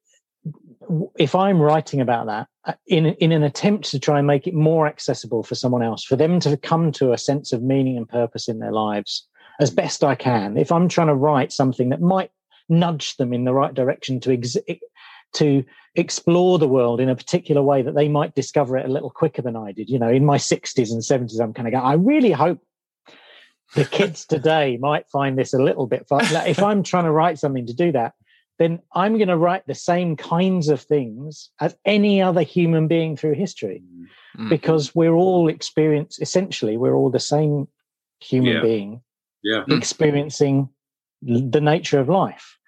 if I'm writing about that uh, in in an attempt to try and make it more accessible for someone else, for them to come to a sense of meaning and purpose in their lives as best I can, if I'm trying to write something that might nudge them in the right direction to ex- to explore the world in a particular way that they might discover it a little quicker than I did. You know, in my 60s and 70s, I'm kind of going, I really hope the kids today might find this a little bit fun. Like if I'm trying to write something to do that, then I'm going to write the same kinds of things as any other human being through history mm-hmm. because we're all experience essentially we're all the same human yeah. being yeah. experiencing the nature of life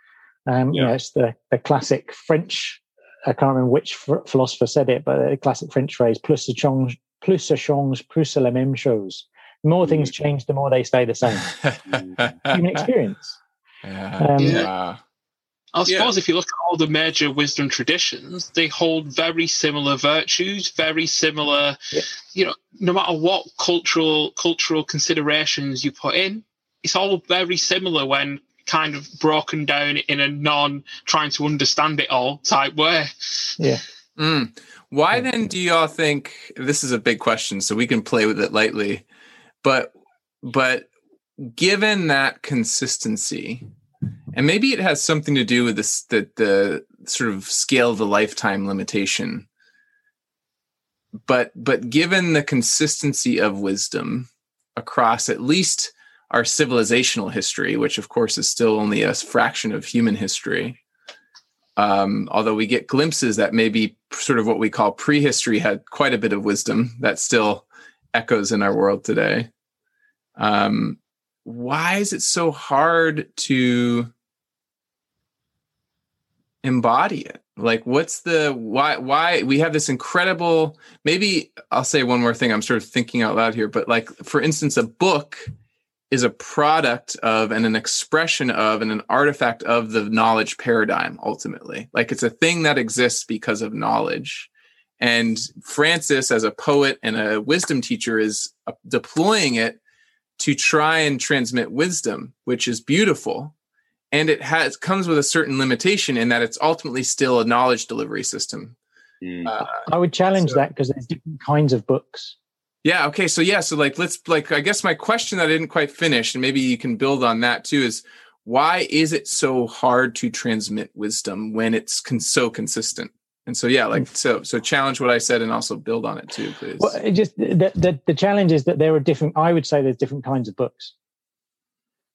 um, yeah. you know it's the, the classic french i can't remember which philosopher said it but the classic french phrase plus a change plus a change plus la même chose the more things mm. change the more they stay the same human experience yeah. Um, yeah. I suppose yeah. if you look at all the major wisdom traditions, they hold very similar virtues, very similar. Yeah. You know, no matter what cultural cultural considerations you put in, it's all very similar when kind of broken down in a non trying to understand it all type way. Yeah. Mm. Why then do y'all think this is a big question? So we can play with it lightly, but but given that consistency and maybe it has something to do with this the the sort of scale of the lifetime limitation but but given the consistency of wisdom across at least our civilizational history which of course is still only a fraction of human history. Um, although we get glimpses that maybe sort of what we call prehistory had quite a bit of wisdom that still echoes in our world today. Um, why is it so hard to embody it? Like what's the why why we have this incredible maybe i'll say one more thing i'm sort of thinking out loud here but like for instance a book is a product of and an expression of and an artifact of the knowledge paradigm ultimately like it's a thing that exists because of knowledge and francis as a poet and a wisdom teacher is uh, deploying it to try and transmit wisdom which is beautiful and it has comes with a certain limitation in that it's ultimately still a knowledge delivery system. Mm. Uh, I would challenge so, that because there's different kinds of books. Yeah. Okay. So yeah. So like, let's like. I guess my question that I didn't quite finish, and maybe you can build on that too, is why is it so hard to transmit wisdom when it's con- so consistent? And so yeah, like so so challenge what I said and also build on it too, please. Well, it just the, the the challenge is that there are different. I would say there's different kinds of books.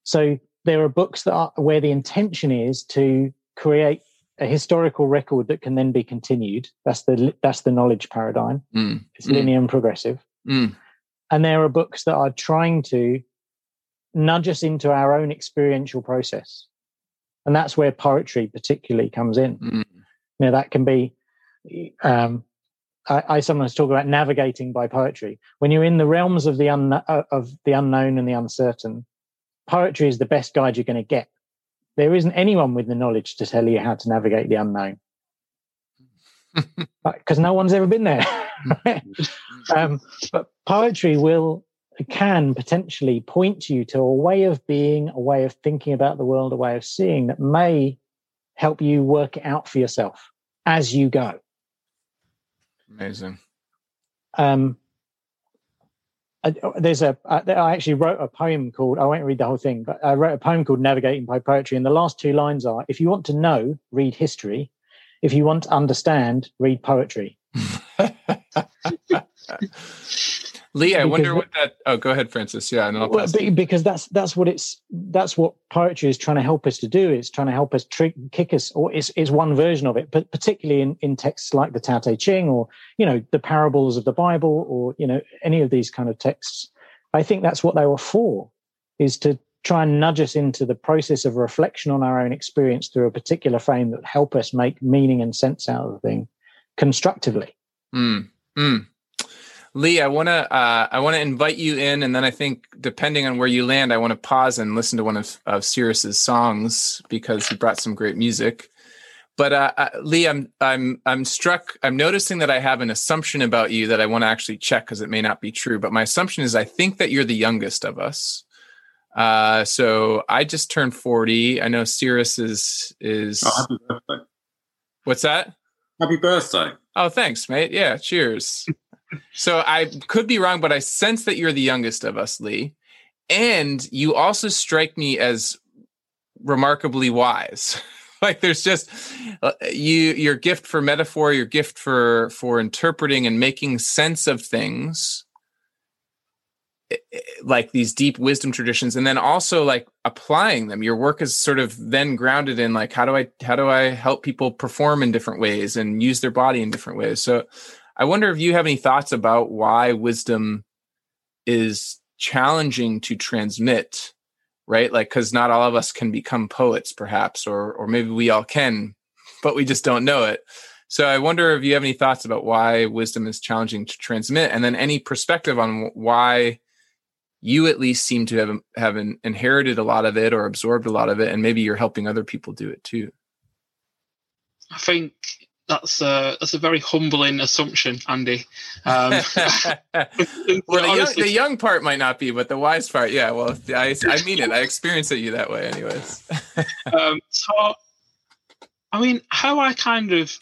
So there are books that are where the intention is to create a historical record that can then be continued. That's the that's the knowledge paradigm. Mm. It's mm. linear and progressive. Mm. And there are books that are trying to nudge us into our own experiential process, and that's where poetry particularly comes in. Mm. Now that can be. Um, I, I, sometimes talk about navigating by poetry. When you're in the realms of the un, uh, of the unknown and the uncertain, poetry is the best guide you're going to get. There isn't anyone with the knowledge to tell you how to navigate the unknown because no one's ever been there. um, but poetry will can potentially point you to a way of being, a way of thinking about the world, a way of seeing that may help you work it out for yourself as you go. Amazing. Um, there's a I actually wrote a poem called I won't read the whole thing, but I wrote a poem called Navigating by Poetry, and the last two lines are: If you want to know, read history. If you want to understand, read poetry. Lee, I wonder what that. Oh, go ahead, Francis. Yeah, and well, because that's that's what it's that's what poetry is trying to help us to do. It's trying to help us trick, kick us, or it's, it's one version of it. But particularly in, in texts like the Tao Te Ching, or you know the parables of the Bible, or you know any of these kind of texts, I think that's what they were for, is to try and nudge us into the process of reflection on our own experience through a particular frame that help us make meaning and sense out of the thing constructively. Mm, mm. Lee, I want to uh, I want to invite you in, and then I think depending on where you land, I want to pause and listen to one of, of Cyrus's songs because he brought some great music. But uh, uh, Lee, I'm I'm I'm struck. I'm noticing that I have an assumption about you that I want to actually check because it may not be true. But my assumption is I think that you're the youngest of us. Uh, so I just turned 40. I know Cyrus is is. Oh, happy birthday! What's that? Happy birthday! Oh, thanks, mate. Yeah, cheers. So I could be wrong, but I sense that you're the youngest of us, Lee. And you also strike me as remarkably wise. like there's just uh, you your gift for metaphor, your gift for for interpreting and making sense of things like these deep wisdom traditions and then also like applying them your work is sort of then grounded in like how do i how do i help people perform in different ways and use their body in different ways so I wonder if you have any thoughts about why wisdom is challenging to transmit, right? Like, because not all of us can become poets, perhaps, or or maybe we all can, but we just don't know it. So I wonder if you have any thoughts about why wisdom is challenging to transmit, and then any perspective on why you at least seem to have have inherited a lot of it or absorbed a lot of it, and maybe you're helping other people do it too. I think that's a that's a very humbling assumption, Andy. Um, well, the, young, the, young, part might not be, but the wise part, yeah. Well, I, I mean it. I experience it you that way, anyways. um, so, I mean, how I kind of,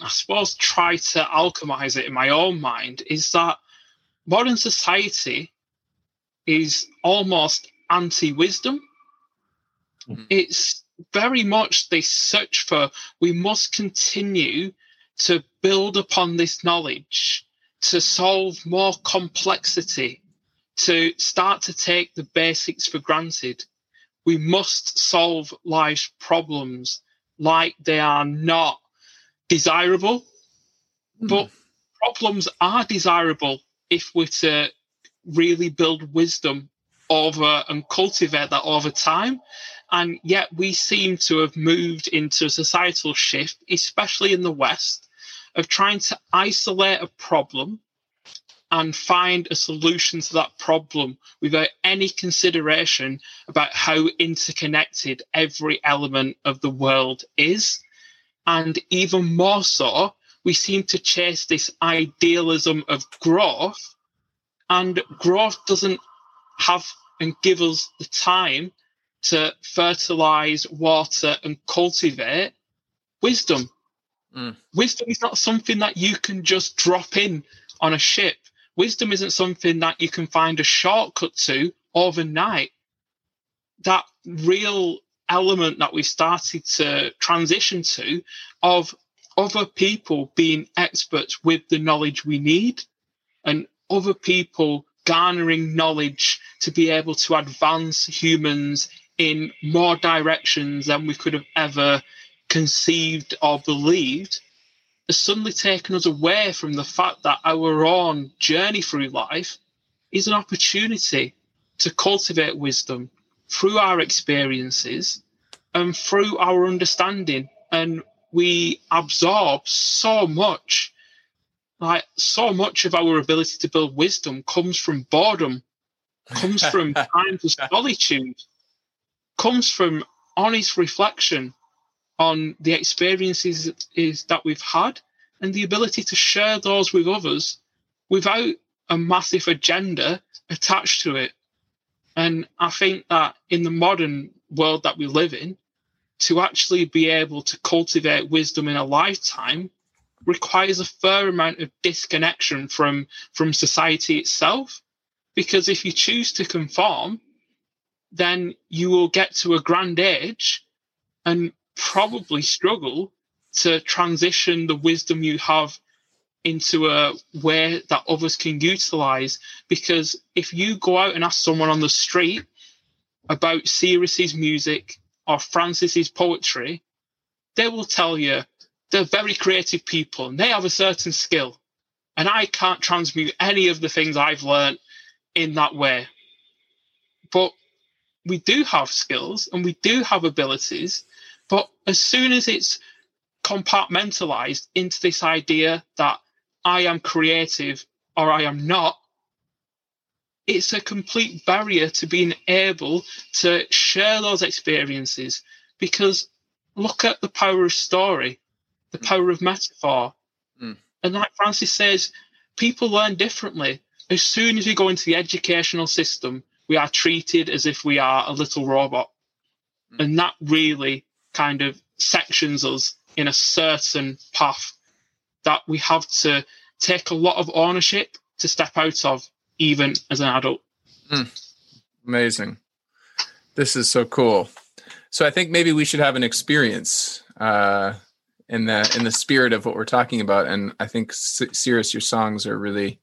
I suppose, try to alchemize it in my own mind is that modern society is almost anti-wisdom. Mm-hmm. It's very much this search for we must continue to build upon this knowledge to solve more complexity to start to take the basics for granted we must solve life's problems like they are not desirable mm. but problems are desirable if we're to really build wisdom over and cultivate that over time and yet we seem to have moved into a societal shift, especially in the West, of trying to isolate a problem and find a solution to that problem without any consideration about how interconnected every element of the world is. And even more so, we seem to chase this idealism of growth, and growth doesn't have and give us the time to fertilize, water, and cultivate wisdom. Mm. Wisdom is not something that you can just drop in on a ship. Wisdom isn't something that you can find a shortcut to overnight. That real element that we started to transition to of other people being experts with the knowledge we need and other people garnering knowledge to be able to advance humans in more directions than we could have ever conceived or believed has suddenly taken us away from the fact that our own journey through life is an opportunity to cultivate wisdom through our experiences and through our understanding. And we absorb so much, like so much of our ability to build wisdom comes from boredom, comes from times of solitude, comes from honest reflection on the experiences is that we've had and the ability to share those with others without a massive agenda attached to it. And I think that in the modern world that we live in, to actually be able to cultivate wisdom in a lifetime requires a fair amount of disconnection from from society itself because if you choose to conform then you will get to a grand age and probably struggle to transition the wisdom you have into a way that others can utilize. Because if you go out and ask someone on the street about Cyrus's music or Francis's poetry, they will tell you they're very creative people and they have a certain skill. And I can't transmute any of the things I've learned in that way. But we do have skills and we do have abilities. But as soon as it's compartmentalized into this idea that I am creative or I am not, it's a complete barrier to being able to share those experiences because look at the power of story, the power of metaphor. Mm. And like Francis says, people learn differently. As soon as we go into the educational system, we are treated as if we are a little robot. Mm. And that really kind of sections us in a certain path that we have to take a lot of ownership to step out of, even as an adult. Mm. Amazing. This is so cool. So I think maybe we should have an experience uh, in the in the spirit of what we're talking about. And I think Cyrus, your songs are really,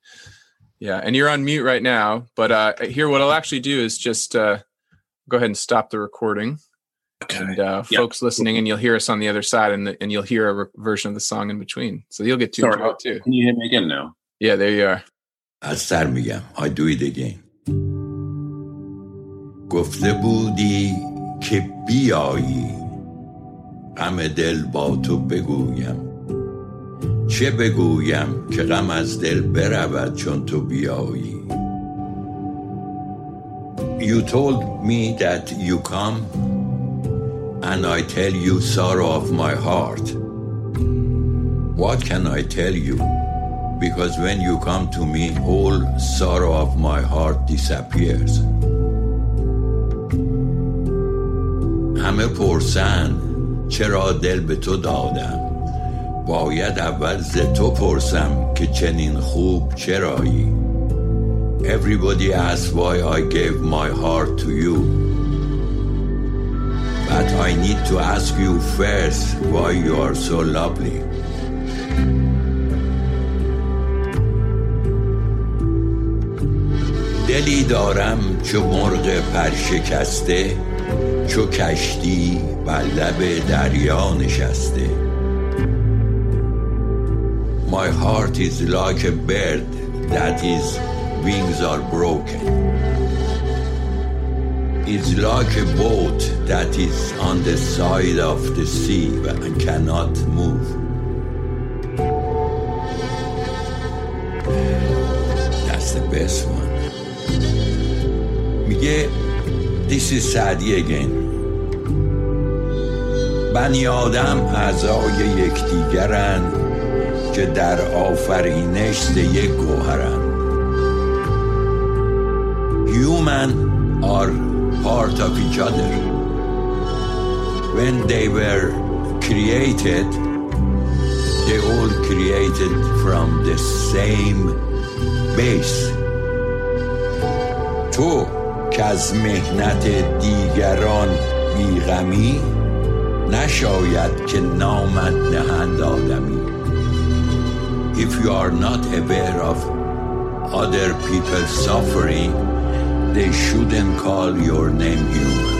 yeah. And you're on mute right now, but uh, here, what I'll actually do is just uh, go ahead and stop the recording. Okay. And uh, yep. folks listening, and you'll hear us on the other side, and the, and you'll hear a re- version of the song in between. So you'll get to Sorry, it too. Can you hear me again now? Yeah, there you are. از سر میگم I do it again گفته بودی که بیایی غم دل با تو بگویم چه بگویم که غم از دل برود چون تو بیایی You told me that you come and I tell you sorrow of my heart. What can I tell you? Because when you come to me, all sorrow of my heart disappears. همه پرسن چرا دل به تو دادم باید اول ز تو پرسم که چنین خوب چرایی Everybody asks why I gave my heart to you But I need to ask you first why you are so lovely. دلی دارم چو مرغ پرشکسته چو کشتی بر لب دریا نشسته My heart is like a bird that his wings are broken. It's like a boat that is on the side of the sea and cannot move. That's the best one. میگه This is Sadi again بنی آدم اعضای یکدیگرند که در آفرینش یک گوهرند Human are part of each other. When they were created, they all created from the same base. تو که از مهنت دیگران بیغمی نشاید که نامت نهند آدمی If you are not aware of other people's suffering they shouldn't call your name human.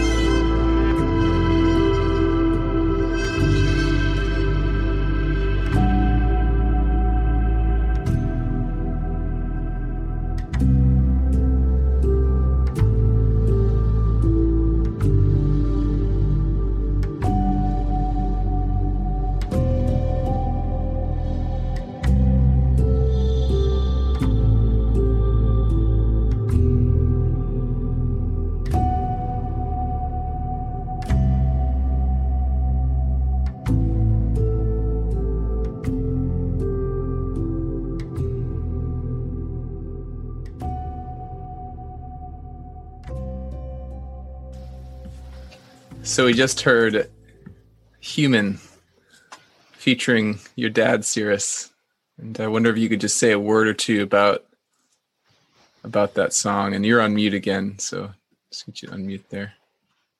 So we just heard Human featuring your dad, Cyrus. And I wonder if you could just say a word or two about about that song. And you're on mute again, so just get you unmute there.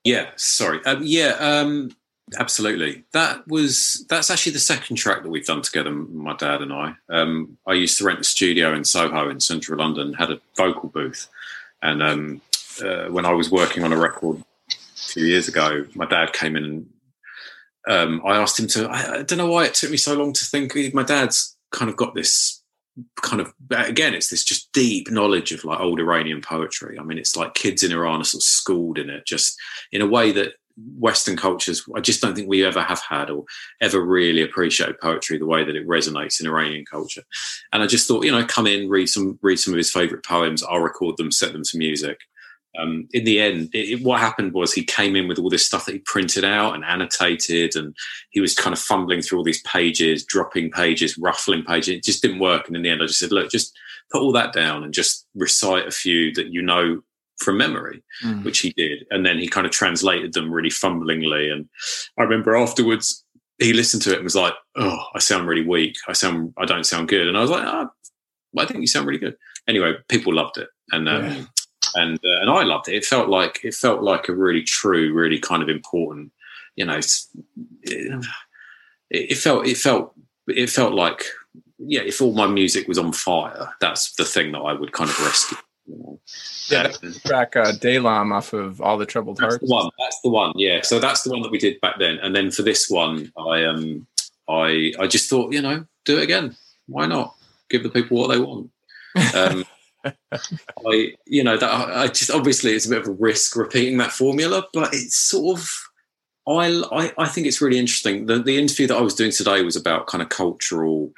Yeah, sorry. Um, yeah, um, Absolutely. That was that's actually the second track that we've done together, my dad and I. Um, I used to rent a studio in Soho in central London, had a vocal booth, and um, uh, when I was working on a record few years ago, my dad came in and um, I asked him to. I, I, don't know why it took me so long to think. My dad's kind of got this kind of again, it's this just deep knowledge of like old Iranian poetry. I mean, it's like kids in Iran are sort of schooled in it, just in a way that Western cultures, I just don't think we ever have had or ever really appreciated poetry the way that it resonates in Iranian culture. And I just thought, you know, come in, read some, read some of his favorite poems. I'll record them, set them to music. Um, in the end, it, it, what happened was he came in with all this stuff that he printed out and annotated, and he was kind of fumbling through all these pages, dropping pages, ruffling pages. It just didn't work. And in the end, I just said, look, just put all that down and just recite a few that you know from memory, mm. which he did. And then he kind of translated them really fumblingly. And I remember afterwards, he listened to it and was like, "Oh, I sound really weak. I sound, I don't sound good." And I was like, oh, "I think you sound really good." Anyway, people loved it, and um, yeah. And uh, and I loved it. It felt like it felt like a really true, really kind of important. You know, it, it felt it felt it felt like yeah, if all my music was on fire, that's the thing that I would kind of rescue. You know? Yeah, track uh, Daylam off of All the Troubled that's Hearts. The one. That's the one. Yeah. So that's the one that we did back then. And then for this one, I um, I I just thought, you know, do it again. Why not? Give the people what they want. Um, I, you know, that I just obviously it's a bit of a risk repeating that formula, but it's sort of. I, I, I think it's really interesting. The, the interview that I was doing today was about kind of cultural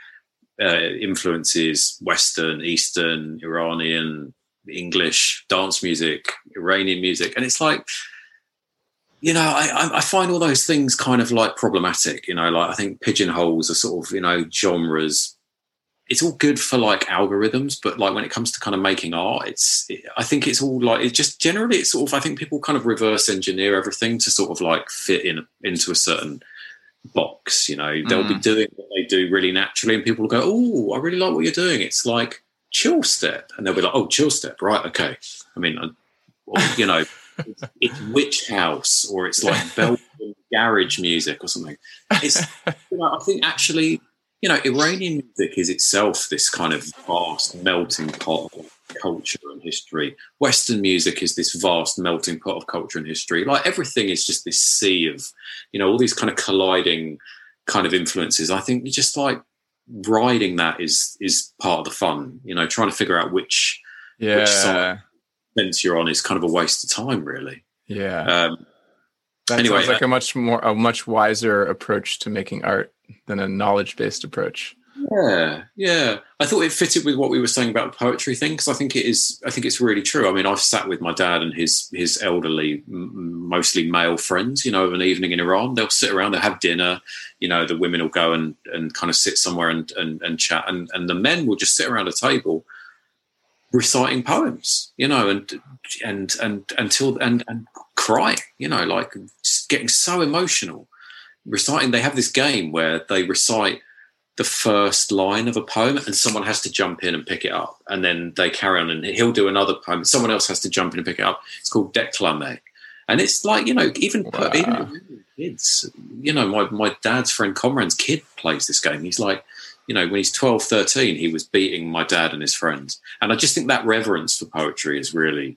uh, influences, Western, Eastern, Iranian, English dance music, Iranian music, and it's like, you know, I, I find all those things kind of like problematic. You know, like I think pigeonholes are sort of you know genres. It's all good for like algorithms, but like when it comes to kind of making art, it's it, I think it's all like it just generally it's sort of I think people kind of reverse engineer everything to sort of like fit in into a certain box. You know, they'll mm. be doing what they do really naturally, and people will go, "Oh, I really like what you're doing." It's like chill step, and they'll be like, "Oh, chill step, right? Okay." I mean, or, you know, it's, it's, witch house or it's like Belgian garage music or something. It's, you know, I think actually, you know, Iranian music is itself this kind of vast melting pot of culture and history. Western music is this vast melting pot of culture and history. Like everything is just this sea of, you know, all these kind of colliding kind of influences. I think just like riding that is is part of the fun. You know, trying to figure out which yeah. which side fence you're on is kind of a waste of time, really. Yeah. Um, that anyway, sounds like uh, a much more a much wiser approach to making art than a knowledge based approach. Yeah, yeah. I thought it fitted with what we were saying about the poetry thing because I think it is. I think it's really true. I mean, I've sat with my dad and his his elderly, mostly male friends. You know, of an evening in Iran, they'll sit around, they'll have dinner. You know, the women will go and and kind of sit somewhere and and, and chat, and and the men will just sit around a table reciting poems. You know, and and and until and and crying. You know, like getting so emotional reciting. They have this game where they recite the first line of a poem and someone has to jump in and pick it up and then they carry on and he'll do another poem someone else has to jump in and pick it up it's called declame and it's like you know even wow. even kids you know my, my dad's friend Kamran's kid plays this game he's like you know when he's 12 13 he was beating my dad and his friends and i just think that reverence for poetry is really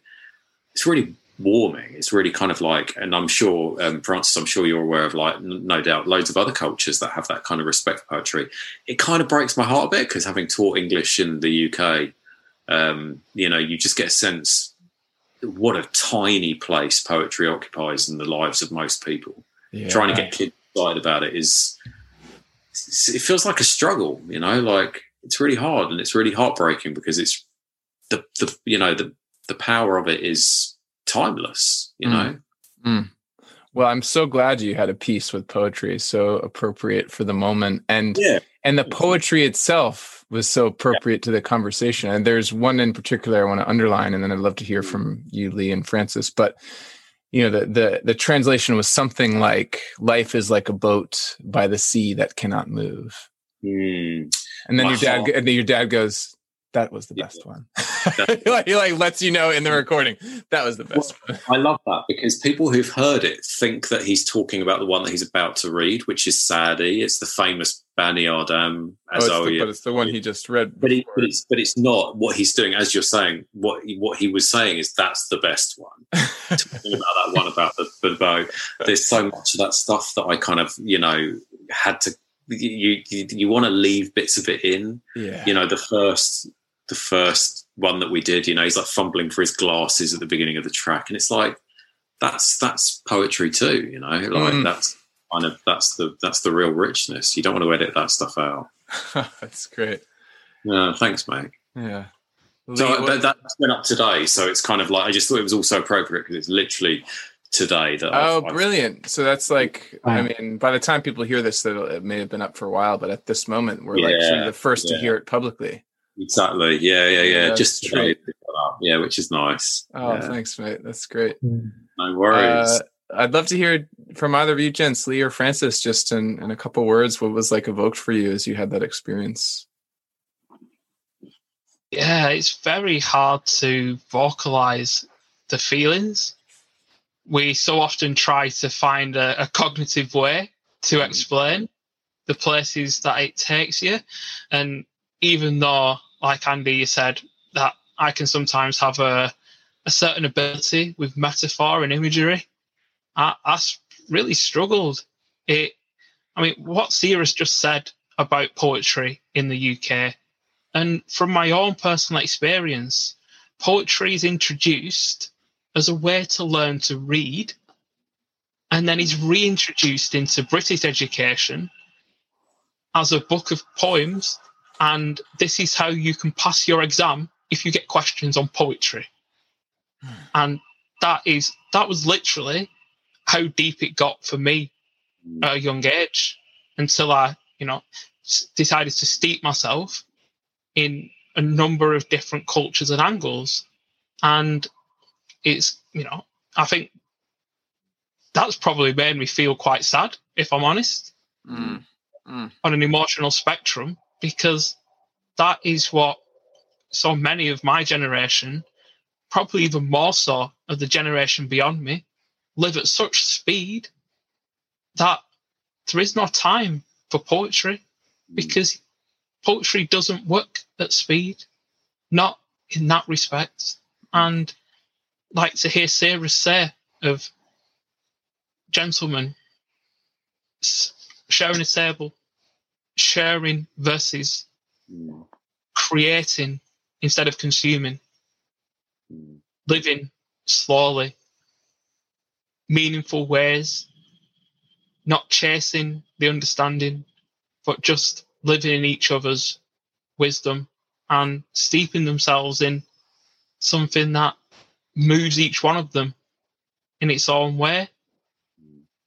it's really warming. It's really kind of like, and I'm sure, um, Francis, I'm sure you're aware of, like, no doubt, loads of other cultures that have that kind of respect for poetry. It kind of breaks my heart a bit because having taught English in the UK, um, you know, you just get a sense what a tiny place poetry occupies in the lives of most people. Yeah. Trying to get kids excited about it is, it feels like a struggle, you know, like it's really hard and it's really heartbreaking because it's the, the you know, the, the power of it is timeless, you mm. know? Mm. Well, I'm so glad you had a piece with poetry so appropriate for the moment. And yeah. and the poetry itself was so appropriate yeah. to the conversation. And there's one in particular I want to underline, and then I'd love to hear from you, Lee and Francis. But you know, the the the translation was something like life is like a boat by the sea that cannot move. Mm. And then My your dad and then your dad goes, that was the Yeah. best one. he, like, he like lets you know in the recording that was the best one. I love that because people who've heard it think that he's talking about the one that he's about to read, which is Sadi. It's the famous Bani Adam um, Oh, it's the, but it's the one he just read. but, he, but it's but it's not what he's doing. As you're saying, what he, what he was saying is that's the best one. Talking about that one about the, the bow. There's so much of that stuff that I kind of you know had to. You you, you want to leave bits of it in. yeah. You know the first the first one that we did. You know he's like fumbling for his glasses at the beginning of the track, and it's like that's that's poetry too. You know like Mm. that's kind of that's the that's the real richness. You don't want to edit that stuff out. That's great. Yeah, thanks, mate. Yeah. So Lee, what- that, that went up today. So it's kind of like I just thought it was also appropriate because it's literally today that. Oh, I've- I've- brilliant! So that's like, I mean, by the time people hear this, it may have been up for a while, but at this moment, we're like sort of Yeah, the first to hear it publicly. Exactly. Yeah, yeah, yeah. Yeah, just that's today. they put up. Yeah, which is nice. Oh, Yeah, thanks, mate. That's great. no worries. Uh, I'd love to hear from either of you, gents, Lee or Francis, just in, in a couple words, what was like evoked for you as you had that experience. Yeah, it's very hard to vocalize the feelings. We so often try to find a, a cognitive way to Mm. explain the places that it takes you. And even though, like Andy, you said, that I can sometimes have a, a certain ability with metaphor and imagery, I, I really struggled. It, I mean, what Cyrus's just said about poetry in the UK and from my own personal experience, poetry is introduced as a way to learn to read, and then is reintroduced into British education as a book of poems. And this is how you can pass your exam if you get questions on poetry. And that is that was literally how deep it got for me at a young age until I, you know, decided to steep myself in a number of different cultures and angles. And it's, you know, I think that's probably made me feel quite sad, if I'm honest, Mm. Mm. on an emotional spectrum, because that is what so many of my generation, probably even more so of the generation beyond me, live at such speed that there is no time for poetry hmm. because poetry doesn't work at speed, not in that respect. And like to hear Cyrus say of gentlemen sharing a table, sharing versus Mm, creating instead of consuming, mm, living slowly, meaningful ways, not chasing the understanding, but just living in each other's wisdom and steeping themselves in something that moves each one of them in its own way.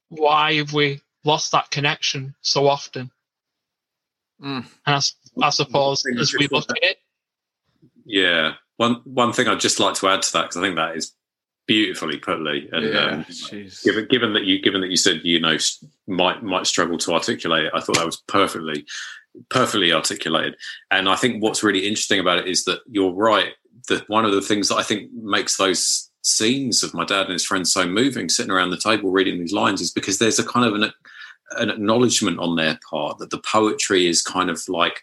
Why have we lost that connection so often? Mm. And I, s- I suppose as we look at it, Yeah. One one thing I'd just like to add to that because I think that is beautifully put, Lee. And yeah, um, given given that you given that you said you know might might struggle to articulate it, I thought that was perfectly perfectly articulated. And I think what's really interesting about it is that you're right. That one of the things that I think makes those scenes of my dad and his friends so moving, sitting around the table reading these lines, is because there's a kind of an an acknowledgement on their part that the poetry is kind of like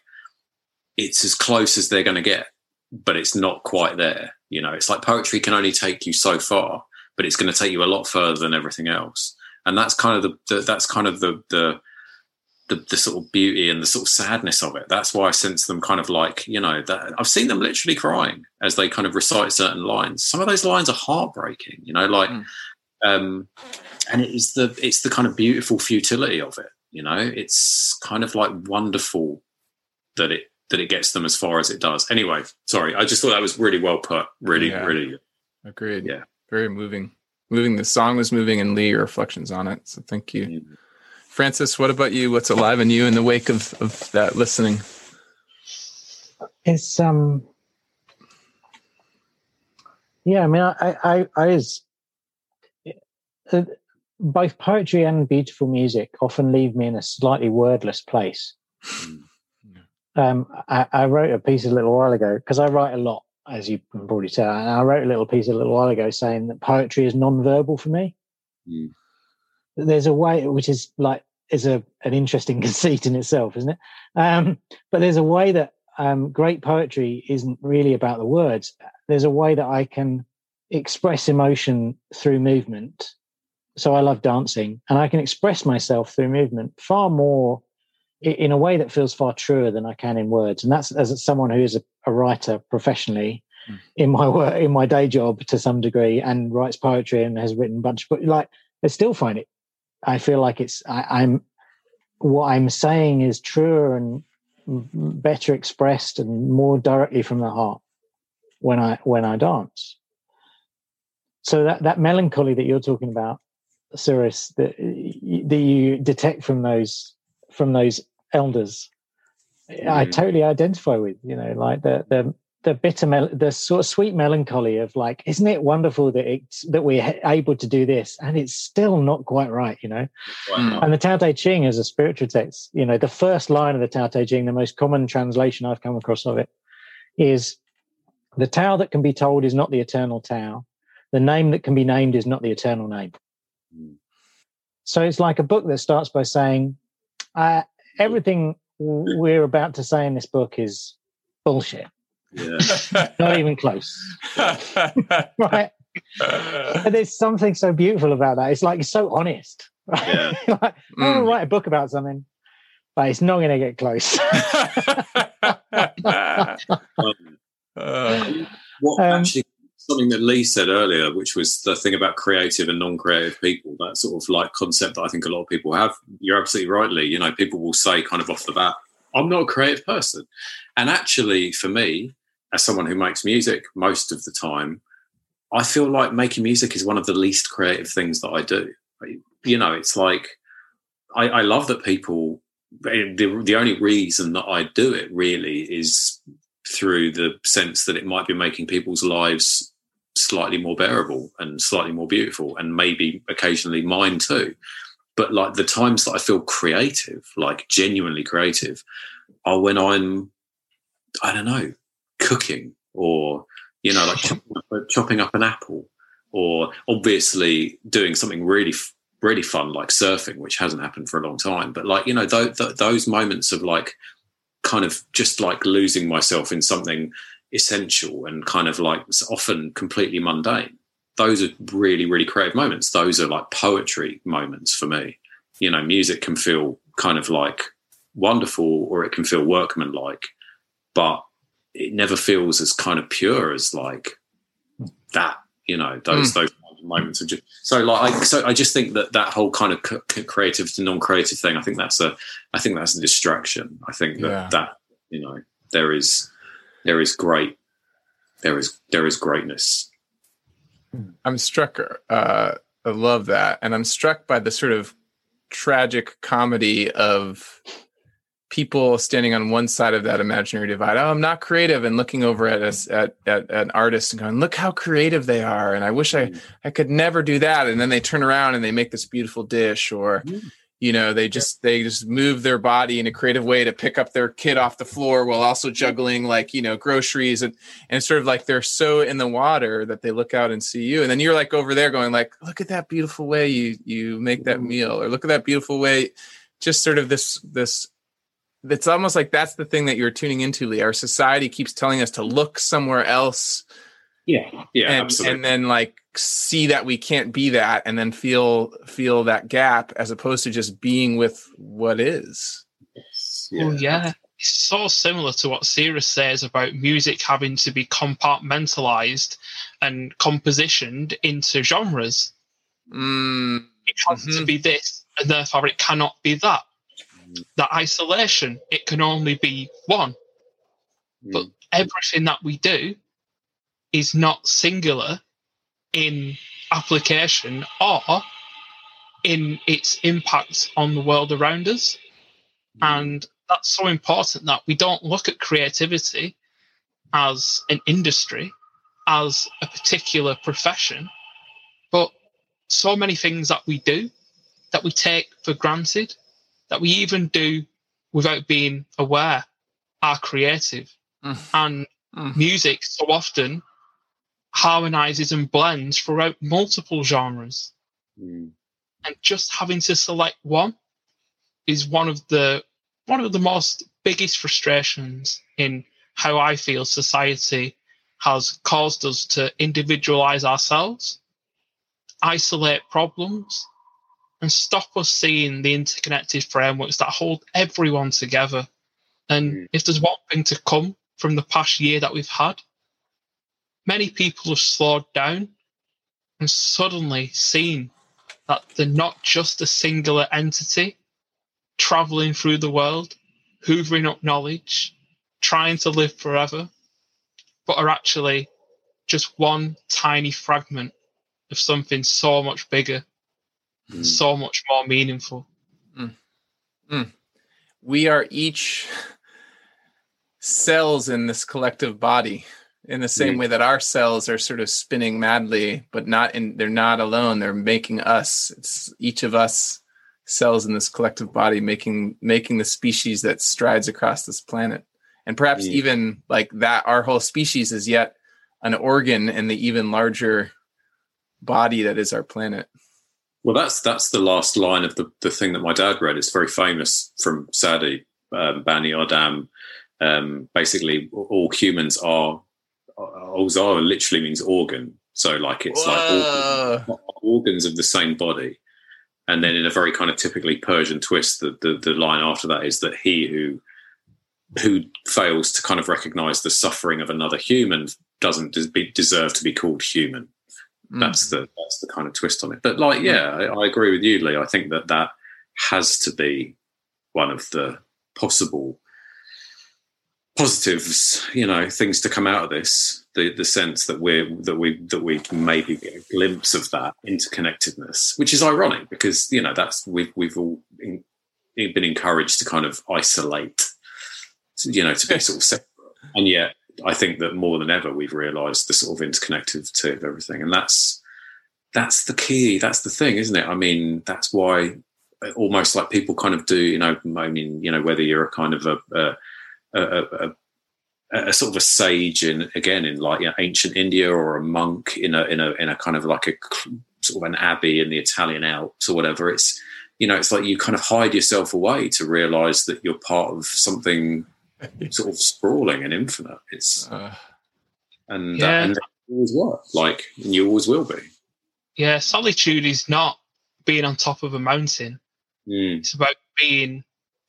it's as close as they're going to get, but it's not quite there. You know, it's like poetry can only take you so far, but it's going to take you a lot further than everything else. And that's kind of the, the that's kind of the, the the the sort of beauty and the sort of sadness of it. That's why I sense them kind of like you know that I've seen them literally crying as they kind of recite certain lines. Some of those lines are heartbreaking. You know, like. Mm. Um, and it is the it's the kind of beautiful futility of it. You know, it's kind of like wonderful that it that it gets them as far as it does. Anyway, sorry, I just thought that was really well put. Really, Yeah. really. Agreed. Yeah. Very moving. Moving. The song was moving, and Lee, your reflections on it. So thank you, Mm. Francis. What about you? What's alive in you in the wake of of that listening? It's um yeah, I mean I I I is uh, both poetry and beautiful music often leave me in a slightly wordless place. Um, I, I wrote a piece a little while ago because I write a lot, as you can probably tell. And I wrote a little piece a little while ago saying that poetry is non-verbal for me. Mm. There's a way which is like is a an interesting conceit in itself, isn't it? Um, but there's a way that um, great poetry isn't really about the words. There's a way that I can express emotion through movement. So I love dancing, and I can express myself through movement far more in a way that feels far truer than I can in words. And that's as someone who is a, a writer professionally mm. in my work, in my day job to some degree, and writes poetry and has written a bunch of books. Like I still find it. I feel like it's I, I'm what I'm saying is truer and better expressed and more directly from the heart when I when I dance. So that that melancholy that you're talking about, Cyrus, that that you detect from those from those elders, mm. I totally identify with. You know, like the the the bitter, mel- the sort of sweet melancholy of like, isn't it wonderful that it's that we're able to do this, and it's still not quite right, you know. Wow. And the Tao Te Ching is a spiritual text. You know, the first line of the Tao Te Ching, the most common translation I've come across of it, is the Tao that can be told is not the eternal Tao. The name that can be named is not the eternal name. Mm. So it's like a book that starts by saying, uh, everything we're about to say in this book is bullshit yeah. Not even close. right. And there's something so beautiful about that. It's like so honest. Right? Yeah. like, mm. I want to write a book about something, but it's not going to get close. uh, what um, actually something that Lee said earlier, which was the thing about creative and non-creative people, that sort of like concept that I think a lot of people have. You're absolutely right, Lee. You know, people will say kind of off the bat, I'm not a creative person. And actually, for me, as someone who makes music most of the time, I feel like making music is one of the least creative things that I do. You know, it's like I, I love that people. The, the only reason that I do it really is through the sense that it might be making people's lives slightly more bearable and slightly more beautiful, and maybe occasionally mine too. But like the times that I feel creative, like genuinely creative, are when I'm, I don't know, cooking or you know like chopping up, an apple or obviously doing something really really fun like surfing which hasn't happened for a long time but like you know th- th- those moments of like kind of just like losing myself in something essential and kind of like often completely mundane those are really really creative moments those are like poetry moments for me you know music can feel kind of like wonderful or it can feel workmanlike but it never feels as kind of pure as like that. You know, those mm. those moments of just so like I, so I just think that that whole kind of creative to non-creative thing. I think that's a I think that's a distraction. I think that yeah. that you know there is there is great there is there is greatness. I'm struck. Uh, I love that, and I'm struck by the sort of tragic comedy of people standing on one side of that imaginary divide. Oh, I'm not creative, and looking over at us at, at, at an artist and going, "Look how creative they are," and I wish I mm. I could never do that. And then they turn around and they make this beautiful dish, or mm. You know, they just they just move their body in a creative way to pick up their kid off the floor while also juggling like you know groceries and and sort of like they're so in the water that they look out and see you, and then you're like over there going like, "Look at that beautiful way you you make that mm-hmm. meal," or "Look at that beautiful way." Just sort of this this it's almost like that's the thing that you're tuning into, Lee. Our society keeps telling us to look somewhere else. Yeah. Yeah. And, absolutely. and then like see that we can't be that and then feel feel that gap as opposed to just being with what is. Yeah. Oh yeah. It's so similar to what Cyrus says about music having to be compartmentalized and compositioned into genres. Mm. It has mm-hmm. to be this, and therefore it cannot be that that isolation, it can only be one. Mm. But everything that we do is not singular in application or in its impact on the world around us. Mm. And that's so important that we don't look at creativity as an industry, as a particular profession, but so many things that we do that we take for granted that we even do without being aware are creative. Mm. And Mm. music so often harmonizes and blends throughout multiple genres. Mm. And just having to select one is one of the one of the most biggest frustrations in how I feel society has caused us to individualize ourselves, isolate problems, and stop us seeing the interconnected frameworks that hold everyone together. And Mm. if there's one thing to come from the past year that we've had, many people have slowed down and suddenly seen that they're not just a singular entity traveling through the world, hoovering up knowledge, trying to live forever, but are actually just one tiny fragment of something so much bigger, Mm. so much more meaningful. we are each cells in this collective body in the same way that our cells are sort of spinning madly but not in they're not alone they're making us it's each of us cells in this collective body making making the species that strides across this planet and perhaps Mm. even like that our whole species is yet an organ in the even larger body that is our planet Well, that's that's the last line of the, the thing that my dad read. It's very famous from Sadi um, Bani Adam. Um, basically, all humans are Ozara literally means organ. So, like, it's like Whoa. organs, organs of the same body. And then, in a very kind of typically Persian twist, the, the the line after that is that he who who fails to kind of recognize the suffering of another human doesn't des- be, deserve to be called human Mm. that's the that's the kind of twist on it. But like, yeah, I, I agree with you, Lee. I think that that has to be one of the possible positives, you know, things to come out of this. The the sense that we're that we that we maybe get a glimpse of that interconnectedness, which is ironic because you know that's we've we've all in, been encouraged to kind of isolate, you know, to be sort of separate, and yet I think that more than ever we've realised the sort of interconnectivity of everything, and that's that's the key. That's the thing, isn't it? I mean, that's why uh, almost like people kind of do. You know, I mean, you know, whether you're a kind of a a, a, a, a sort of a sage in again in like you know, ancient India or a monk in a in a in a kind of like a sort of an abbey in the Italian Alps or whatever. It's you know, it's like you kind of hide yourself away to realise that you're part of something sort of sprawling and infinite. It's Uh, and Yeah. that, and that always work. Like and you always will be. Yeah, solitude is not being on top of a mountain. Mm, It's about being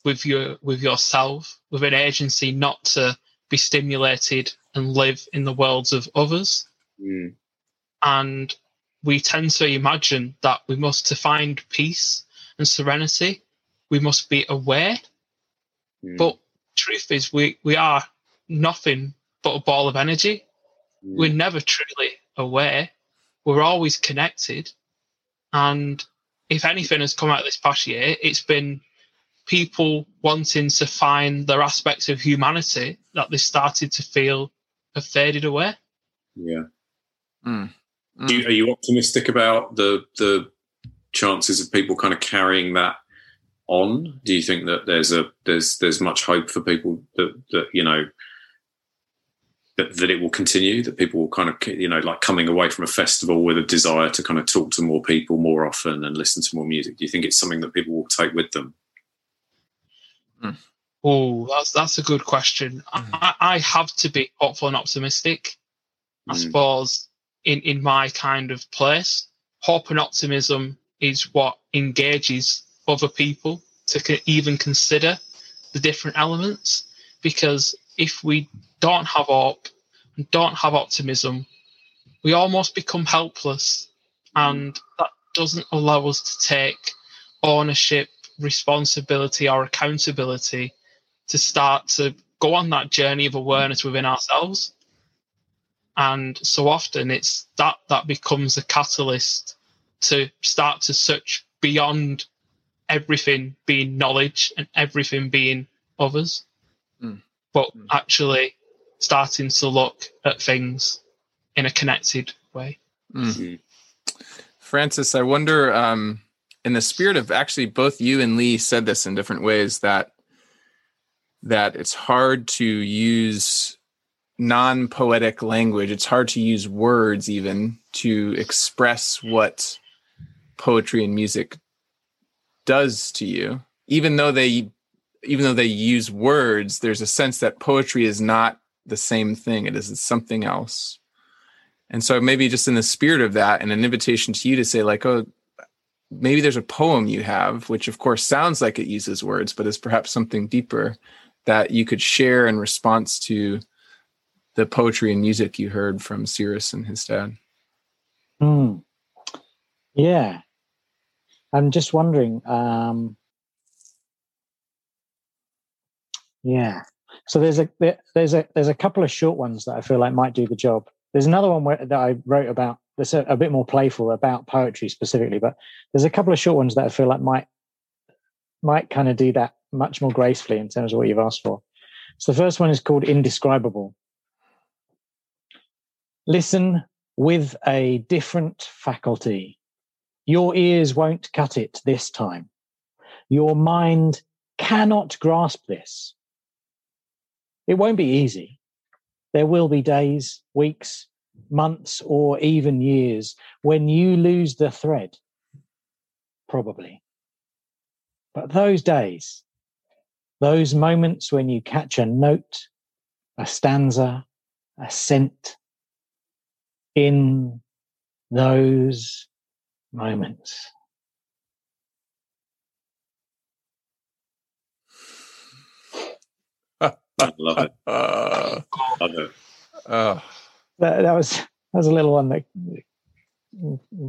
with your with yourself, with an agency not to be stimulated and live in the worlds of others. mm, And we tend to imagine that we must to find peace and serenity, we must be aware. mm, But truth is we, we are nothing but a ball of energy. mm. We're never truly aware. We're always connected. And if anything has come out this past year, it's been people wanting to find their aspects of humanity that they started to feel have faded away. yeah. mm, mm. Do you, are you optimistic about the the chances of people kind of carrying that on? Do you think that there's a there's there's much hope for people that that you know that, that it will continue? That people will kind of you know like coming away from a festival with a desire to kind of talk to more people more often and listen to more music. Do you think it's something that people will take with them? Oh, that's that's a good question. Mm-hmm. I, I have to be hopeful and optimistic. I Mm. suppose in in my kind of place, hope and optimism is what engages other people to co- even consider the different elements. Because if we don't have hope and don't have optimism, we almost become helpless, hmm. and that doesn't allow us to take ownership, responsibility, or accountability to start to go on that journey of awareness within ourselves. And so often it's that that becomes a catalyst to start to search beyond everything being knowledge and everything being others, Mm. but Mm. actually starting to look at things in a connected way. Mm. Francis, I wonder, um, in the spirit of actually both you and Lee said this in different ways, that that it's hard to use non poetic language. It's hard to use words even to express what poetry and music does to you. Even though they even though they use words, there's a sense that poetry is not the same thing. It is something else. And so maybe just in the spirit of that and an invitation to you to say, like, oh, maybe there's a poem you have, which of course sounds like it uses words, but is perhaps something deeper that you could share in response to the poetry and music you heard from Cyrus and his dad. Mm. Yeah. I'm just wondering. Um, yeah. So there's a there's a there's a couple of short ones that I feel like might do the job. There's another one where, that I wrote about that's a, a bit more playful about poetry specifically, but there's a couple of short ones that I feel like might might kind of do that much more gracefully in terms of what you've asked for. So the first one is called Indescribable. Listen with a different faculty. Your ears won't cut it this time. Your mind cannot grasp this. It won't be easy. There will be days, weeks, months, or even years when you lose the thread, probably. But those days, those moments when you catch a note, a stanza, a scent, in those moments. I love it. Uh, love it. Uh, that, that was that was a little one that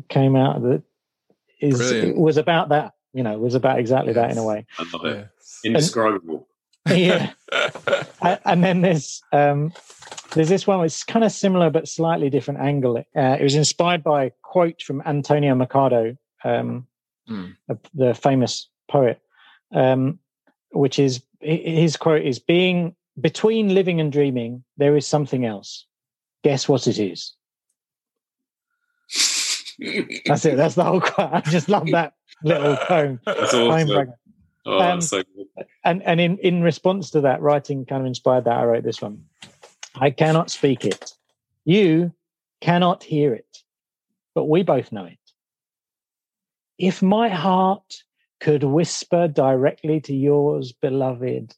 came out that is Brilliant. was about that. You know, was about exactly that in a way. I love it. yes. Indescribable. yeah. And then there's um, there's this one which is kind of similar but slightly different angle. Uh, it was inspired by a quote from Antonio Machado, um, Mm. the famous poet, um, which is his quote is being between living and dreaming. There is something else. Guess what it is? That's it. That's the whole quote. I just love that little poem. That's awesome. Oh, Um, that's so good. and and in in response to that writing kind of inspired that i wrote this one i cannot speak it you cannot hear it but we both know it if my heart could whisper directly to yours beloved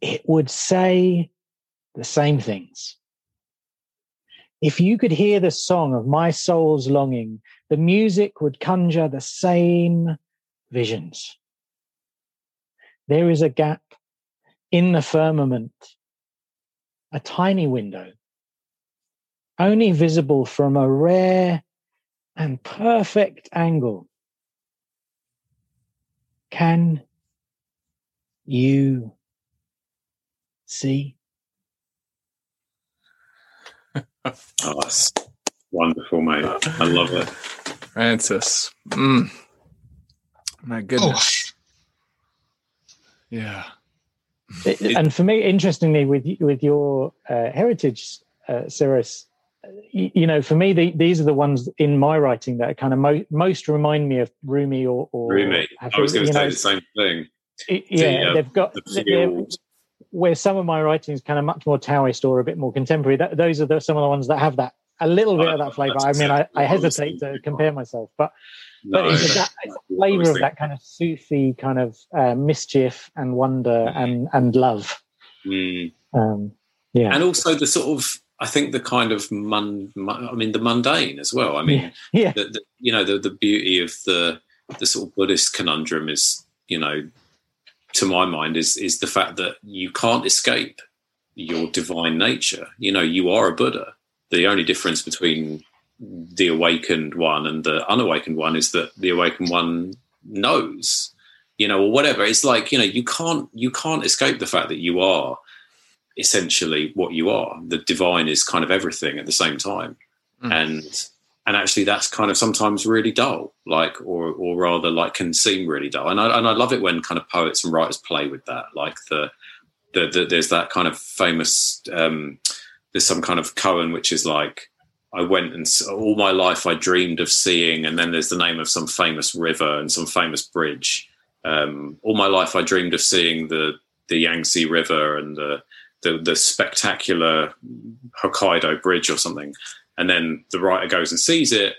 it would say the same things if you could hear the song of my soul's longing the music would conjure the same visions there is a gap in the firmament, a tiny window, only visible from a rare and perfect angle. Can you see? Oh, that's wonderful, mate. I love it. Francis. Mm. My goodness. Yeah. It- and for me, interestingly, with with your uh, heritage, uh, Cyrus, you, you know, for me, the, these are the ones in my writing that kind of mo- most remind me of Rumi or, or Rumi. I was going to say know, the same thing. it- yeah, uh, they've got The they're- feel. Where some of my writing is kind of much more Taoist or a bit more contemporary. That, those are the, some of the ones that have that a little bit Oh, of that flavor. that's I mean, I, I hesitate to compare myself, but but it's that flavor of that kind of Sufi kind of uh, mischief and wonder and and love. Mm. Um, yeah, And also the sort of, I think the kind of mun, I mean, the mundane as well. I mean, yeah, the, the, you know, the, the beauty of the the sort of Buddhist conundrum is, you know, to my mind, is is the fact that you can't escape your divine nature. You know, you are a Buddha. The only difference between the awakened one and the unawakened one is that the awakened one knows, you know, or whatever. It's like you know, you can't you can't escape the fact that you are essentially what you are. The divine is kind of everything at the same time, Mm. and and actually that's kind of sometimes really dull, like or or rather like can seem really dull. And I and I love it when kind of poets and writers play with that, like the the, the there's that kind of famous um, there's some kind of koan which is like I went and all my life I dreamed of seeing, and then there's the name of some famous river and some famous bridge. Um, all my life I dreamed of seeing the the Yangtze River and the, the the spectacular Hokkaido Bridge or something, and then the writer goes and sees it.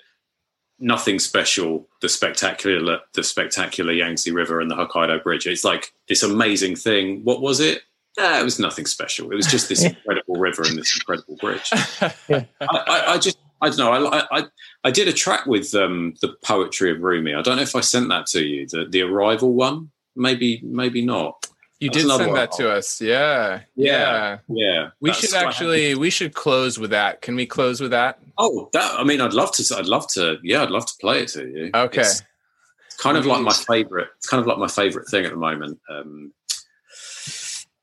Nothing special. The spectacular, the spectacular Yangtze River and the Hokkaido Bridge. It's like this amazing thing. What was it? Eh, it was nothing special. It was just this incredible river and this incredible bridge. Yeah. I, I, I just, I don't know. I, I, I did a track with um, the poetry of Rumi. I don't know if I sent that to you. The the arrival one, maybe, maybe not. You That's did another send that to us. Yeah. Yeah. Yeah, We that's should what actually we should close with that. Can we close with that? Oh, that. I mean, I'd love to. I'd love to. Yeah, I'd love to play it to you. Okay. It's, it's kind of like my favorite. It's kind of like my favorite thing at the moment. Um,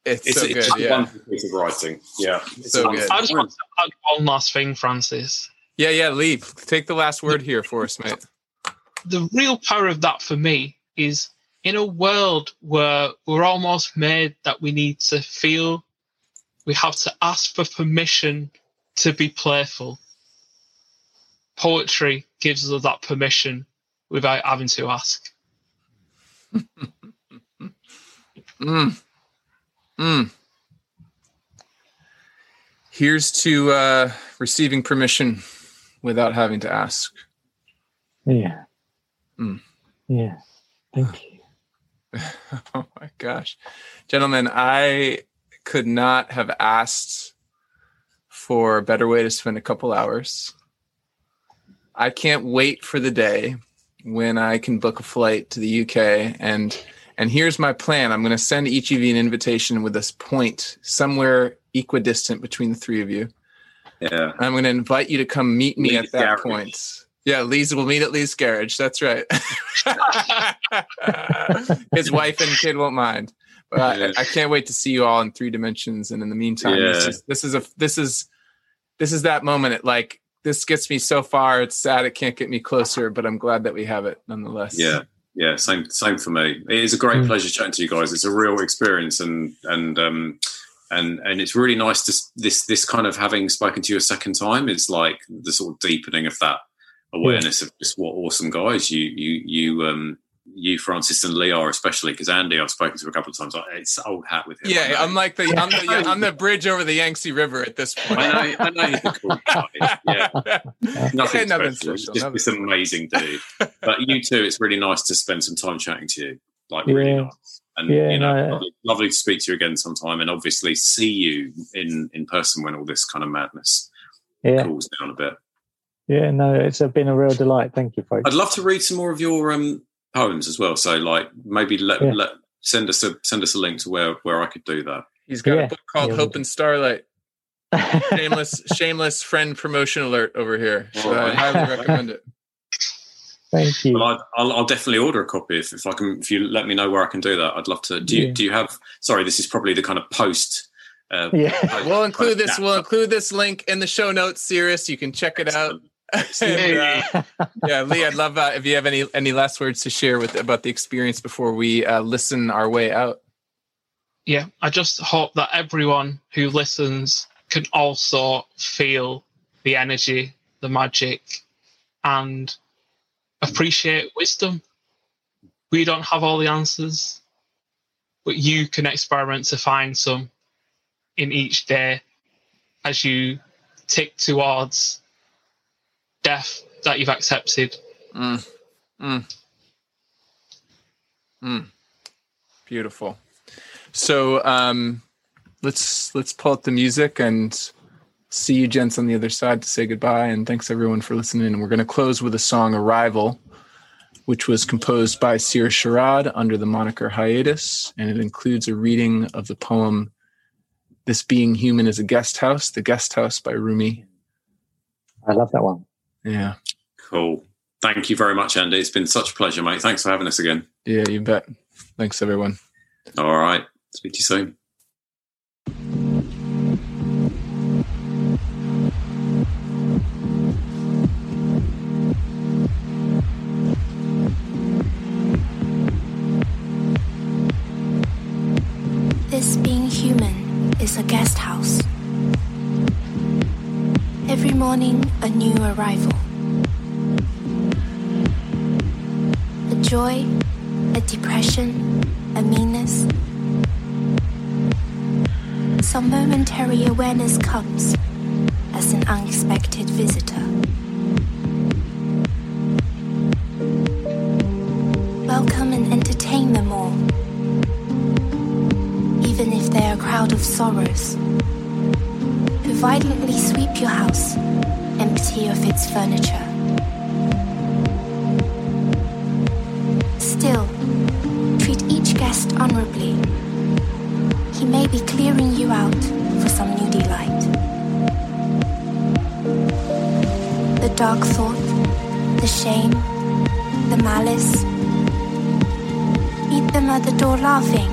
It's, it's so it's good. just a Yeah. wonderful piece of writing. Yeah, It's So good. I just want to add one last thing, Francis. Yeah, yeah, leave. take the last word here for us, mate. The real power of that for me is in a world where we're almost made that we need to feel, we have to ask for permission to be playful. Poetry gives us that permission without having to ask. Mm. Mm. Here's to uh, receiving permission without having to ask. Yeah. Mm. Yeah. Thank you. Oh my gosh. Gentlemen, I could not have asked for a better way to spend a couple hours. I can't wait for the day when I can book a flight to the UK and and here's my plan. I'm going to send each of you an invitation with this point somewhere equidistant between the three of you. Yeah, I'm going to invite you to come meet me at that point. Yeah, Lee's will meet at Lee's garage. That's right. His wife and kid won't mind. But I- Yeah. I, can't wait to see you all in three dimensions. And in the meantime, this, is, this is a this is this is that moment. It like this gets me so far. It's sad it can't get me closer, but I'm glad that we have it nonetheless. yeah, yeah. Same, same for me. It is a great Mm. pleasure chatting to you guys. It's a real experience, and and um, and and it's really nice to this this kind of having spoken to you a second time. It's like the sort of deepening of that awareness of just what awesome guys you you you um you Francis and Lee are especially because Andy I've spoken to a couple of times. I- It's old hat with him. Yeah. I'm like the I'm the yeah, I'm the bridge over the Yangtze River at this point. I know, I know he's a cool guy. Yeah, nothing, Yeah, nothing special. special, Just nothing this amazing dude. But you too, it's really nice to spend some time chatting to you. Like really Yeah. nice. And Yeah, you know, no, lovely, lovely to speak to you again sometime, and obviously see you in in person when all this kind of madness Yeah. cools down a bit. Yeah. No, it's been a real delight. Thank you, folks. I'd love to read some more of your um, poems as well. So, like, maybe let, Yeah. let send us a send us a link to where where I could do that. He's got Yeah. a book called Yeah, Hope and Starlight. Shameless, shameless friend promotion alert over here. So I highly recommend it. Thank you. Well, I, I'll, I'll definitely order a copy if, if I can. If you let me know where I can do that, I'd love to. Do you Yeah. do you have? Sorry, this is probably the kind of post. Uh, Yeah. post- We'll include this. post- We'll include this link in the show notes, Cyrus. You can check it out. And, uh, yeah, Lee, I'd love uh, if you have any any last words to share with about the experience before we uh, listen our way out. yeah, I just hope that everyone who listens can also feel the energy, the magic, and appreciate wisdom. We don't have all the answers, but you can experiment to find some in each day as you tick towards death that you've accepted. Mm. Mm. Mm. Beautiful. So um, let's let's pull up the music and see you gents on the other side to say goodbye. And thanks everyone for listening. And we're going to close with a song "Arrival," which was composed by Cyrus Shahrad under the moniker Hiatus, and it includes a reading of the poem "This Being Human is a Guest House," the Guest House by Rumi. I love that one. Yeah, Cool. Thank you very much, Andy. It's been such a pleasure, mate. Thanks for having us again. yeah, you bet. Thanks everyone. All right. Speak to you soon. This being human is a guest house. Morning, a new arrival. A joy, a depression, a meanness. some momentary awareness comes as an unexpected visitor. Welcome and entertain them all, even if they're a crowd of sorrows who violently sweep your house of its furniture. Still, treat each guest honorably. He may be clearing you out for some new delight. The dark thought, the shame, the malice. Meet them at the door laughing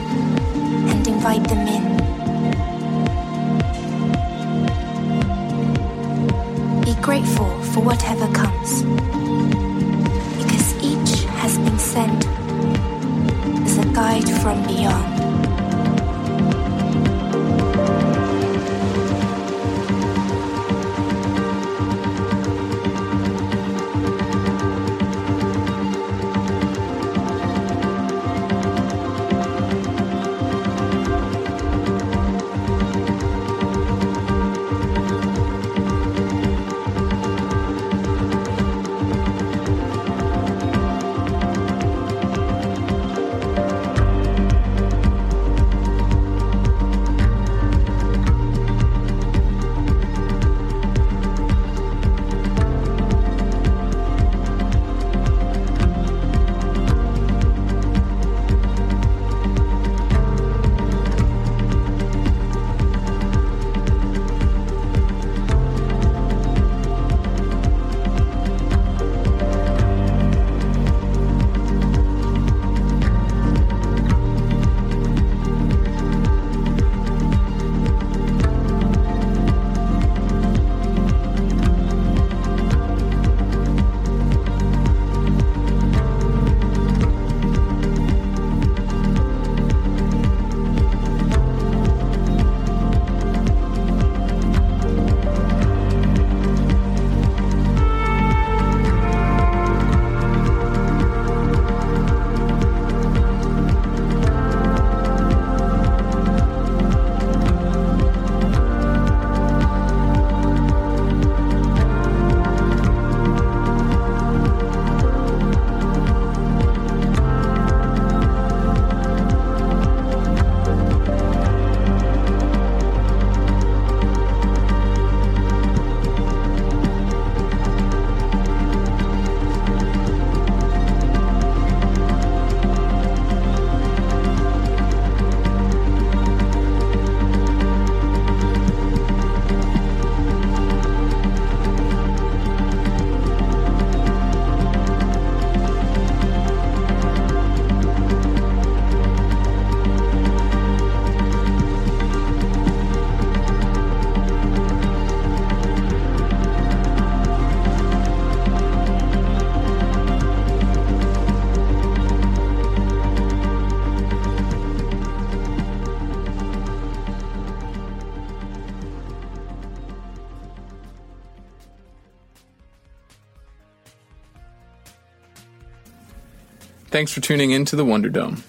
Thanks for tuning in to the Wonder Dome.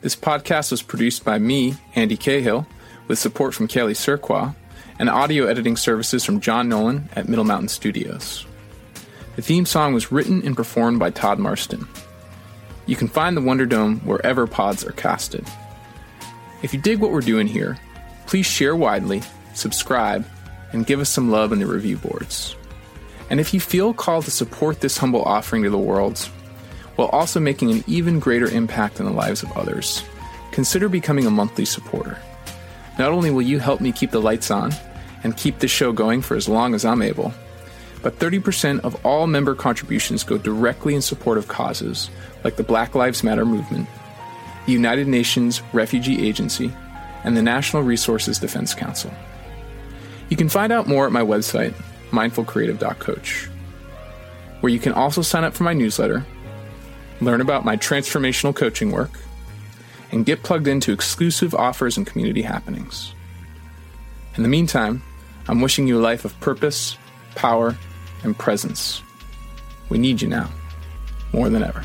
This podcast was produced by me, Andy Cahill, with support from Kelly Surqua, and audio editing services from John Nolan at Middle Mountain Studios. The theme song was written and performed by Todd Marston. You can find the Wonder Dome wherever pods are casted. If you dig what we're doing here, please share widely, subscribe, and give us some love in the review boards. And if you feel called to support this humble offering to the world, while also making an even greater impact in the lives of others, consider becoming a monthly supporter. Not only will you help me keep the lights on and keep this show going for as long as I'm able, but 30% of all member contributions go directly in support of causes like the Black Lives Matter movement, the United Nations Refugee Agency, and the National Resources Defense Council. You can find out more at my website, mindfulcreative.coach, where you can also sign up for my newsletter learn about my transformational coaching work, and get plugged into exclusive offers and community happenings. In the meantime, I'm wishing you a life of purpose, power, and presence. We need you now, more than ever.